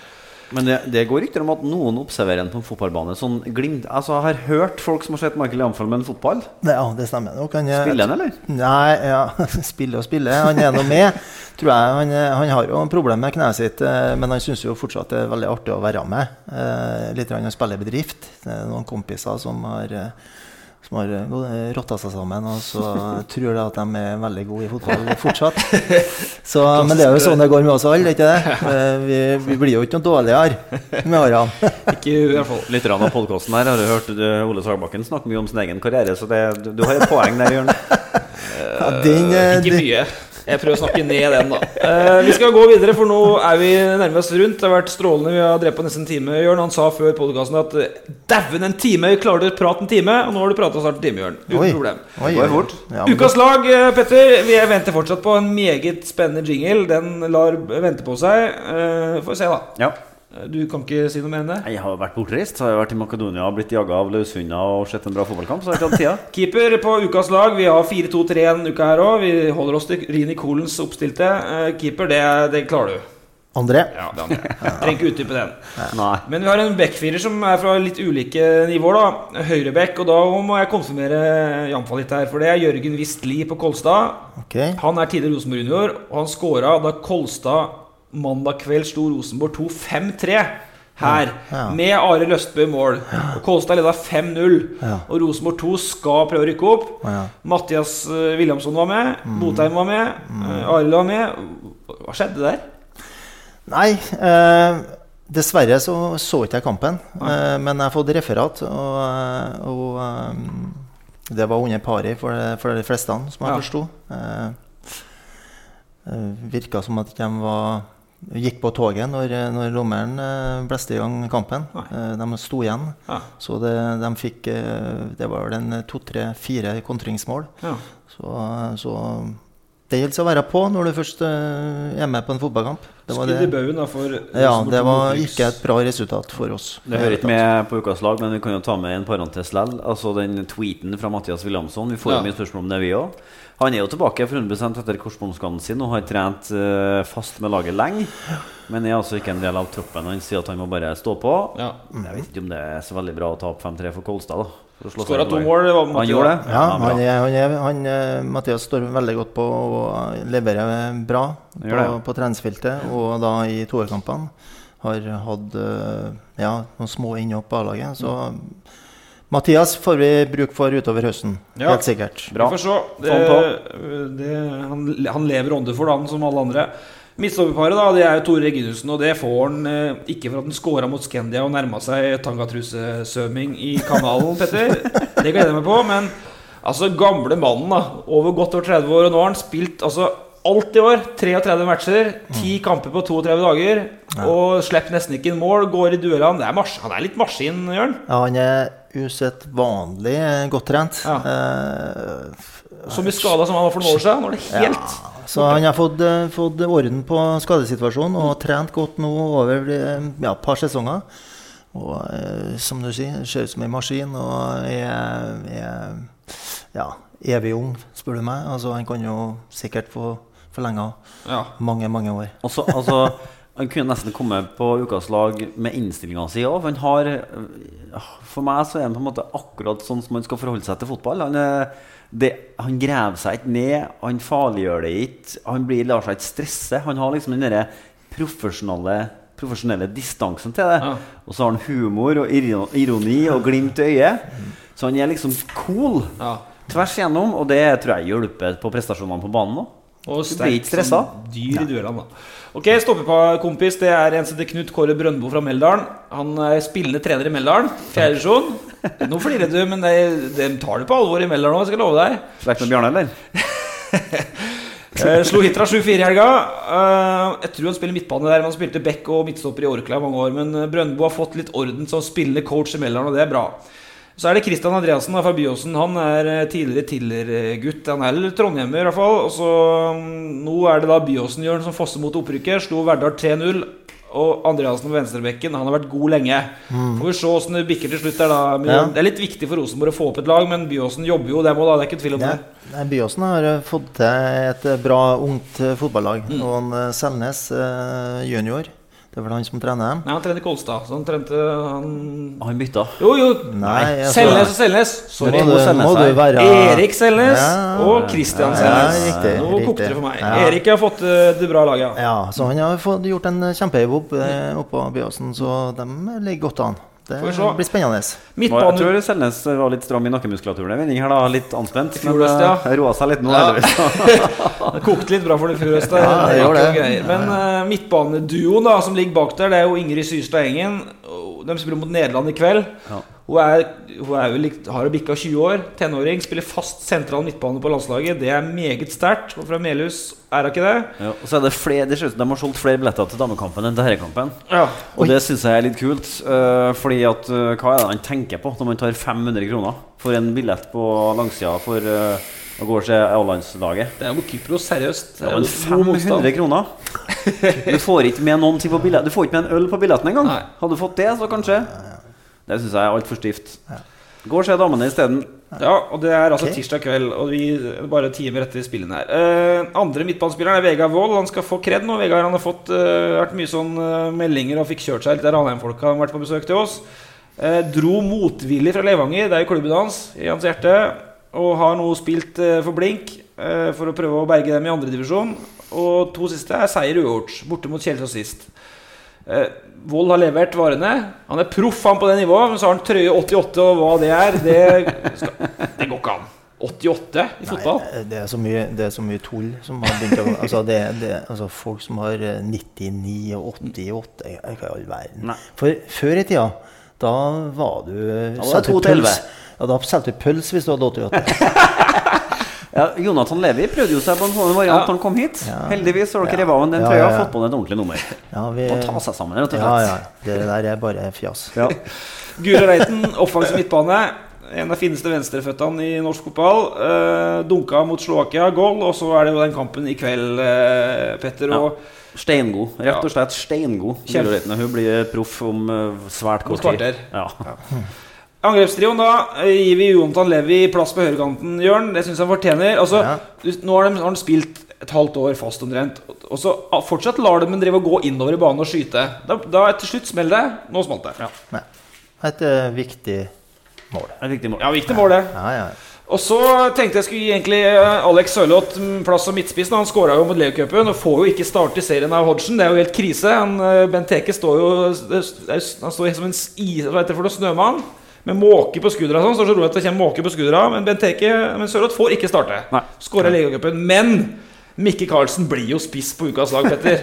Men det, det går rykter om at noen observerer en på en fotballbane. Sånn glimt Altså, jeg har hørt folk som har sett Michael Jamfall med en fotball. Det, ja, det stemmer nok. Han er- Spiller han, eller? Nei, ja, spiller og spiller. Han er nå med, tror jeg. Han, han har jo problem med kneet sitt, eh, men han syns jo fortsatt det er veldig artig å være med. Eh, litt han spiller bedrift. Det er noen kompiser som har eh, som har eh, rotta seg sammen, og så tror jeg at de er veldig gode i fotball fortsatt. Så, men det er jo sånn det går med oss alle, ikke det? Eh, Vi, vi blir jo ikke noe dårligere med årene. Ikke i hvert fall. Litt av podkasten her har du hørt Ole Sagbakken snakke mye om sin egen karriere, så det, du, har et poeng der, Jørn. Ja, den, eh, Ikke mye. Jeg prøver å snakke ned den, da. Eh, vi skal gå videre, for nå er vi nærmest rundt. Det har vært strålende. Vi har drept på nesten en time. Jørn han sa før podkasten at eh, dæven, en time! Klarer du å prate en time? Og nå har du prata snart en time, Jørn. Uten Oi. problem. Oi, oi. Ja, men Ukas lag, eh, Petter. Vi venter fortsatt på en meget spennende jingle. Den lar vente på seg. Eh, Får vi se, da. Ja. Du kan ikke si noe mer enn det? Jeg har vært bortreist. Har jeg vært i Makedonia blitt jaga av løshunder og sett en bra fotballkamp. Så har jeg ikke hatt tida. Keeper på ukas lag. Vi har 4-2-3 en uke her òg. Vi holder oss til Rini Kolens oppstilte. Eh, Keeper, det, det klarer du. André. Ja, det andre. Trenger ikke utdype den. Nei. Men vi har en backfirer som er fra litt ulike nivåer. da Høyreback. Og da må jeg konfirmere Jamfall litt her. For det er Jørgen Wistli på Kolstad. Okay. Han er tidligere Rosenborg junior, og han scora da Kolstad mandag kveld sto Rosenborg 2-5-3 her. Ja. Med Are Løstbø i mål. Kolstad leda 5-0. Ja. Og Rosenborg 2 skal prøve å rykke opp. Ja. Mathias eh, Williamson var med. Botheim var med. eh, Arild var med. Hva skjedde der? Nei, eh, dessverre så så ikke jeg kampen. Eh, men jeg har fått referat, og, eh, og um, det var under pari for, for de fleste, som jeg Ja. forsto. Eh, virka som at de var, gikk på toget når, når dommeren eh, blåste i gang kampen. Nei. Eh, de sto igjen. Ja. Så det, de fikk eh, Det var vel en to, tre, fire kontringsmål. Ja. Så, så det gjelder å være på når du først eh, er med på en fotballkamp. Det var Skudd i det. baugen da for Ja, det var ikke et bra resultat for oss. Det hører ikke med på ukas lag, men vi kan jo ta med en parentes likevel. Altså den tweeten fra Mathias Williamson. Vi får jo Ja. mye spørsmål om det, vi òg. Han er jo tilbake for 100 etter korsbåndskaden sin og har trent uh, fast med laget lenge. Men er altså ikke en del av troppen. Han sier at han må bare stå på. Ja. Jeg vet ikke om det er så veldig bra å ta opp 5-3 for Kolstad. da Skåra to mål. Han gjorde det? Ja, han er, han er, han, eh, Mathias står veldig godt på og leverer bra på, på treningsfeltet. Og da i toerkampene har hatt eh, ja, noen små innhopp på A-laget. Så Mathias får vi bruk for utover høsten. Ja. Helt sikkert. Bra. Vi får se. Det, han det, han, han lever ånde for han som alle andre. Midtstopperparet da, det er jo Tore Reginussen, og det får han eh, ikke for at han scora mot Scandia og nærma seg tangatrusesvømming i kanalen, Petter. Det gleder jeg meg på. Men altså, gamle mannen, da, over godt over 30 år, og nå har han spilt altså alt i år. 33 matcher, 10 kamper på 32 dager. Og slipper nesten ikke inn mål, går i duellene. Det er mars han er litt maskin, Jørn. Ja, han er usedvanlig godt trent. Ja. Eh, Så mye skada som han var for noen år siden. Nå er det helt Så han har fått, eh, fått orden på skadesituasjonen og trent godt nå over et ja, par sesonger. Og eh, som du sier, ser ut som en maskin og er, er ja, evig ung, spør du meg. Altså, han kan jo sikkert få forlenga Ja. mange, mange år. Også, altså, han kunne nesten komme på ukas lag med innstillinga si òg. Han har øh, For meg så er han på en måte akkurat sånn som man skal forholde seg til fotball. Han, er, det, han graver seg ikke ned, han farliggjør det ikke. Han blir, lar seg ikke stresse. Han har liksom den derre profesjonelle profesjonelle distansen til det. Ja. Og så har han humor og ironi og glimt i øyet. Så han er liksom cool Ja. tvers igjennom, og det tror jeg hjelper på prestasjonene på banen òg. Og Du blir ikke stressa? dyr i duellene, da. Ok, stoppekompis, det er en som heter Knut Kåre Brøndbo fra Meldalen. Han er spillende trener i Meldalen. Fjerde divisjon. Nå flirer du, men de, de tar det på alvor i Meldalen òg, skal jeg love deg. Slekt med Bjarne, eller? Eh, slo Hitra 7-4 i helga. Eh, jeg tror han spiller midtbane der. men Han spilte back og midtstopper i Orkla i mange år. Men eh, Brøndbo har fått litt orden som spillende coach i Meldalen, og det er bra. Så er det Christian Andreassen fra Byåsen. Han er eh, tidligere Tiller-gutt. Han er trondhjemmer, i hvert fall. Og så mm, Nå er det da Byåsen-Jørn som fosser mot opprykket. Slo Verdal 3-0. Og Andreassen på venstrebekken han har vært god lenge. Får vi se åssen det bikker til slutt. der da Ja. Det er litt viktig for Rosenborg å få opp et lag, men Byåsen jobber jo det må da, det er ikke tvil om det. nei, Byåsen har eh, fått til et eh, bra ungt fotballag. Mm. Og han, Selnes junior, det er vel han som trener dem? Nei, han trente Kolstad, så han trente han Han bytta. Jo, jo. Nei, altså- Selnes og Selnes. Må Sorry. du, må du være Erik Selnes Ja. og Christian Ja, riktig, Nå kokte det for meg. Ja. Erik har fått eh, det bra laget. Ja. Ja, så han har fått gjort en kjempejobb eh, oppå Byåsen, så de ligger godt an. Det blir spennende. Jeg tror Selnes var litt stram i nakkemuskulaturen i her, da. Litt anspent. Men det ja. uh, roa seg litt nå, Ja. heldigvis. Det kokte litt bra for det. Øystein. Ja. Men uh, midtbaneduoen da som ligger bak der, det er jo Ingrid Syrstad Engen. De spiller mot Nederland i kveld. Ja. Hun, er, hun er jo har jo bikka 20 år. Tenåring. Spiller fast sentral midtbane på landslaget. Det er meget sterkt. Og fra Melhus er hun ikke det. Ja, og så er det flere, det ser ut som de har solgt flere billetter til damekampen enn til herrekampen. Ja. Og det syns jeg er litt kult. Uh, fordi at uh, hva er det han tenker på når man tar 500 kroner for en billett på langsida for uh, å gå og se A-landslaget? Det er jo Kypros, seriøst. Det Ja, er men jo god motstand. 500 kroner? Du får ikke med noen ting på billett Du får ikke med en øl på billetten engang. Hadde du fått det, så kanskje. Det syns jeg er altfor stivt. Gå og se damene isteden. Ja, og det er altså okay. tirsdag kveld, og vi er bare timer etter spillene her. Uh, andre midtbanespilleren er Vegard Wold. Han skal få kred nå. Vegard han har fått uh, vært mye sånn uh, meldinger og fikk kjørt seg litt. Der Ranheim-folka har vært på besøk til oss. Eh, dro motvillig fra Levanger, det er jo klubben hans, i hans hjerte. Og har nå spilt for Blink for å prøve å berge dem i andredivisjon. Og to siste er seier uavgjort, borte mot Kjelsås sist. Eh, Vold har levert varene. Han er proff han på det nivået, men så har han trøye 88, og hva det er, det, skal, det går ikke an. 88 i fotball? Nei, det er så mye, det er så mye tull som har begynt å altså, det, det, altså Folk som har eh, 99 og 88 jeg- jeg ikke i all verden. Nei. For før i tida, da var du var det 2 til pøls. 11. Ja, da solgte du pøls hvis du hadde 88. Ja, Jonathan Levi prøvde jo seg på en sånn variant Ja. han kom hit. Heldigvis har dere Ja. revet av den trøya ja, og fått på den et ordentlig nummer. Ja, vi, Må ta seg sammen, rett og ja, slett. ja. Det der er bare fjas. Ja. Guro Reiten, offensiv midtbane. En av fineste venstreføttene i norsk fotball. Uh, dunka mot Slovakia, goal. Og så er det jo den kampen i kveld, uh, Petter. Ja. Og Steingod. Rett og slett steingod. Hun blir proff om eh, svært kort tid. Ja. Angrepstrioen, da. eh, Gir vi Jontan Levi plass på høyrekanten, Jørn? Det syns han fortjener. Altså, Ja. Nå har, de, har han spilt et halvt år fast omtrent. Og så ah, fortsatt lar de drive og gå innover i banen og skyte. Da, da til slutt smeller det. Nå smalt det. Ja. Et uh, viktig mål. Et viktig mål. Ja, viktig mål, det. Ja, ja. Og så tenkte jeg skulle gi egentlig eh, Alex Sørloth plass som midtspiss. Han skåra jo mot Leocupen og får jo ikke starte serien av Hodgson. Det er jo helt krise. Han, Bent Teke står jo Han står som en is, hva heter det for noe, snømann med måke på skuldra. Sånn, så, så rolig at det kommer måke på skuldra Men Bent Eke, men Sørloth får ikke starte. Skåra i Leocupen. Men Mikke Karlsen blir jo spiss på ukas lag, Petter.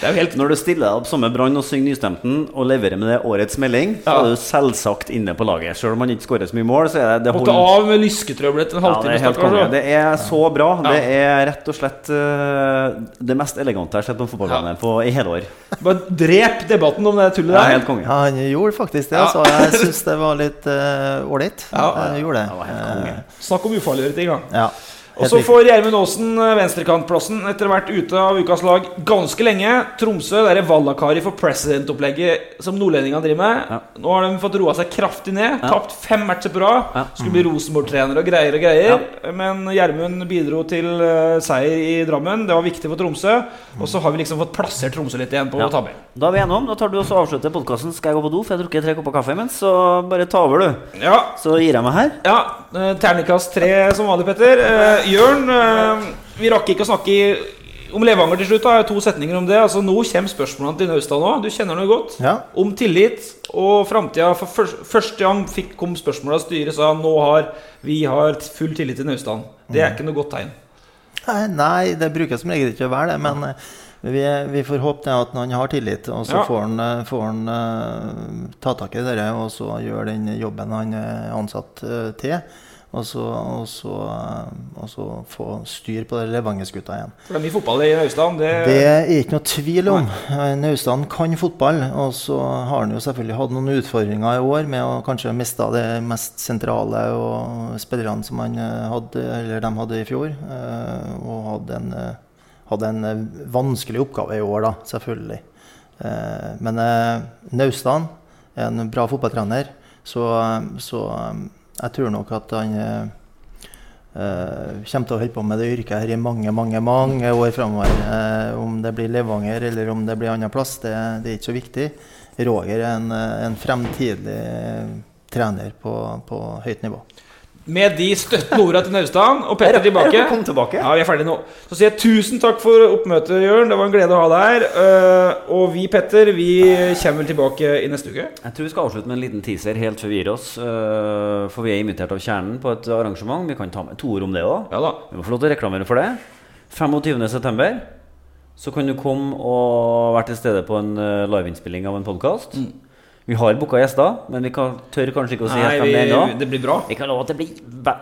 Det er jo helt Når du stiller deg opp som med Brann og synger Nystemten og leverer med det årets melding, så Ja. er du selvsagt inne på laget. Selv om man ikke skårer så mye mål, så er det, det Måtte av med lysketrøbbelet etter en Ja, det halvtime. er. Det er så bra. Ja. Det er rett og slett uh, det mest elegante jeg har sett på fotballbanen fotballbane i hele år. Bare drep debatten om det tullet er der. helt konge. ja, han gjorde faktisk det. Ja. Så jeg syns det var litt eh, ålreit. Ja, Jeg gjorde det. det var helt konge. Eh, Snakk om ufarliggjøre ting, da. ja. Og så får Gjermund Aasen eh, venstrekantplassen etter vært ute av ukas lag ganske lenge. Tromsø, det er Vallakari for president-opplegget som nordlendingene driver med. Ja. Nå har de fått roa seg kraftig ned. Ja. Tapt fem matcher på rad. Ja. Skulle bli Rosenborg-trener og greier og greier. Men Gjermund bidro til eh, seier i Drammen. Det var viktig for Tromsø. Og så har vi liksom fått plassert Tromsø litt igjen på tabellen. Da er vi enige om. Da tar du også og avslutter podkasten. Skal jeg gå på do, for jeg har drukket tre kopper kaffe imens. Så bare ta over, du. Ja, Så gir jeg meg her. Ja, eh, terningkast tre som vanlig, Petter. Jørn, eh, vi rakk ikke å snakke om Levanger til slutt. Da. To setninger om det. Altså, Nå kommer spørsmålene til Naustdal nå. Du kjenner noe godt. Ja. Om tillit og framtida. For første gang fikk, kom spørsmålet av styret sa nå har vi har full tillit til Naustdal. Det er ikke noe godt tegn. Nei, Nei, det bruker som regel ikke å være det. Men eh, vi, vi får håpe at han har tillit, og så Ja. får han, eh, får han uh, ta tak i det og så gjøre den jobben han er ansatt uh, til. Og så, og, så, og så få styr på Levangersgutta igjen. For det er mye fotball i Naustdal. Det, Det er ikke noe tvil om. Naustdal kan fotball. Og så har han jo selvfølgelig hatt noen utfordringer i år med å kanskje miste det mest sentrale og spillerne som han eh, hadde, eller de hadde i fjor. eh, Og hadde en, eh, hadde en vanskelig oppgave i år, da, selvfølgelig. Men Naustdal er en bra fotballtrener, så, så jeg tror nok at han Eh, kommer til å holde på med det yrket her i mange mange, mange år framover. Eh, om det blir Levanger eller om det blir annen plass, det, det er ikke så viktig. Roger er en, en fremtidig trener på, på høyt nivå. Med de støttende orda til Naustdal og Petter tilbake. Kom tilbake. Ja, vi er ferdige nå. Så sier jeg tusen takk for oppmøtet, Jørn. Det var en glede å ha deg her. Eh, og vi, Petter, vi kommer vel tilbake i neste uke. Jeg tror vi skal avslutte med en liten teaser helt før vi gir oss. eh, For vi er invitert av Kjernen på et arrangement. Vi kan ta med to ord om det òg. Ja. Vi må få lov til å reklamere for det. 25.9. Så kan du komme og være til stede på en eh, liveinnspilling av en podkast. Vi har booka gjester, men vi kan, tør kanskje ikke å si Nei, helt hvem det er ennå. det blir bra. Vi kan love at det blir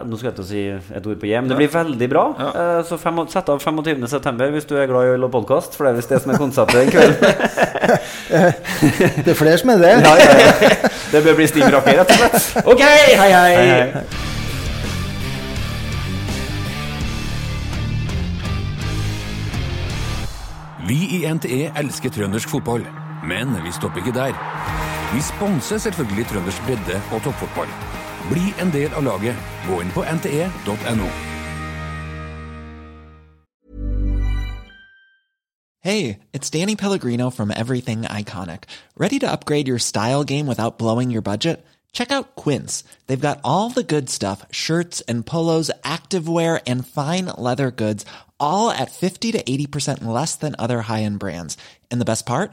Nå skal jeg ikke si et ord på hjem, men det blir veldig bra. Ja. Eh, Så fem, sett av 25. september hvis du er glad i øl og podkast, for det er visst det som er konseptet den kvelden. Det er flere som er det. ja, ja, ja. Det bør bli rakke, rett og slett. Ok, hei, hei! Hei, hei. Vi i NTE elsker trøndersk fotball, men vi stopper ikke der. Vi sponser selvfølgelig trøndersk bredde- og toppfotball. Bli en del av laget. Gå inn på nte.no. Hey, it's Danny Pellegrino from Everything Iconic. Ready to upgrade your style game without blowing your budget? Check out Quince. They've got all the good stuff shirts and polos, activewear, and fine leather goods, all at 50 to 80% less than other high end brands. And the best part?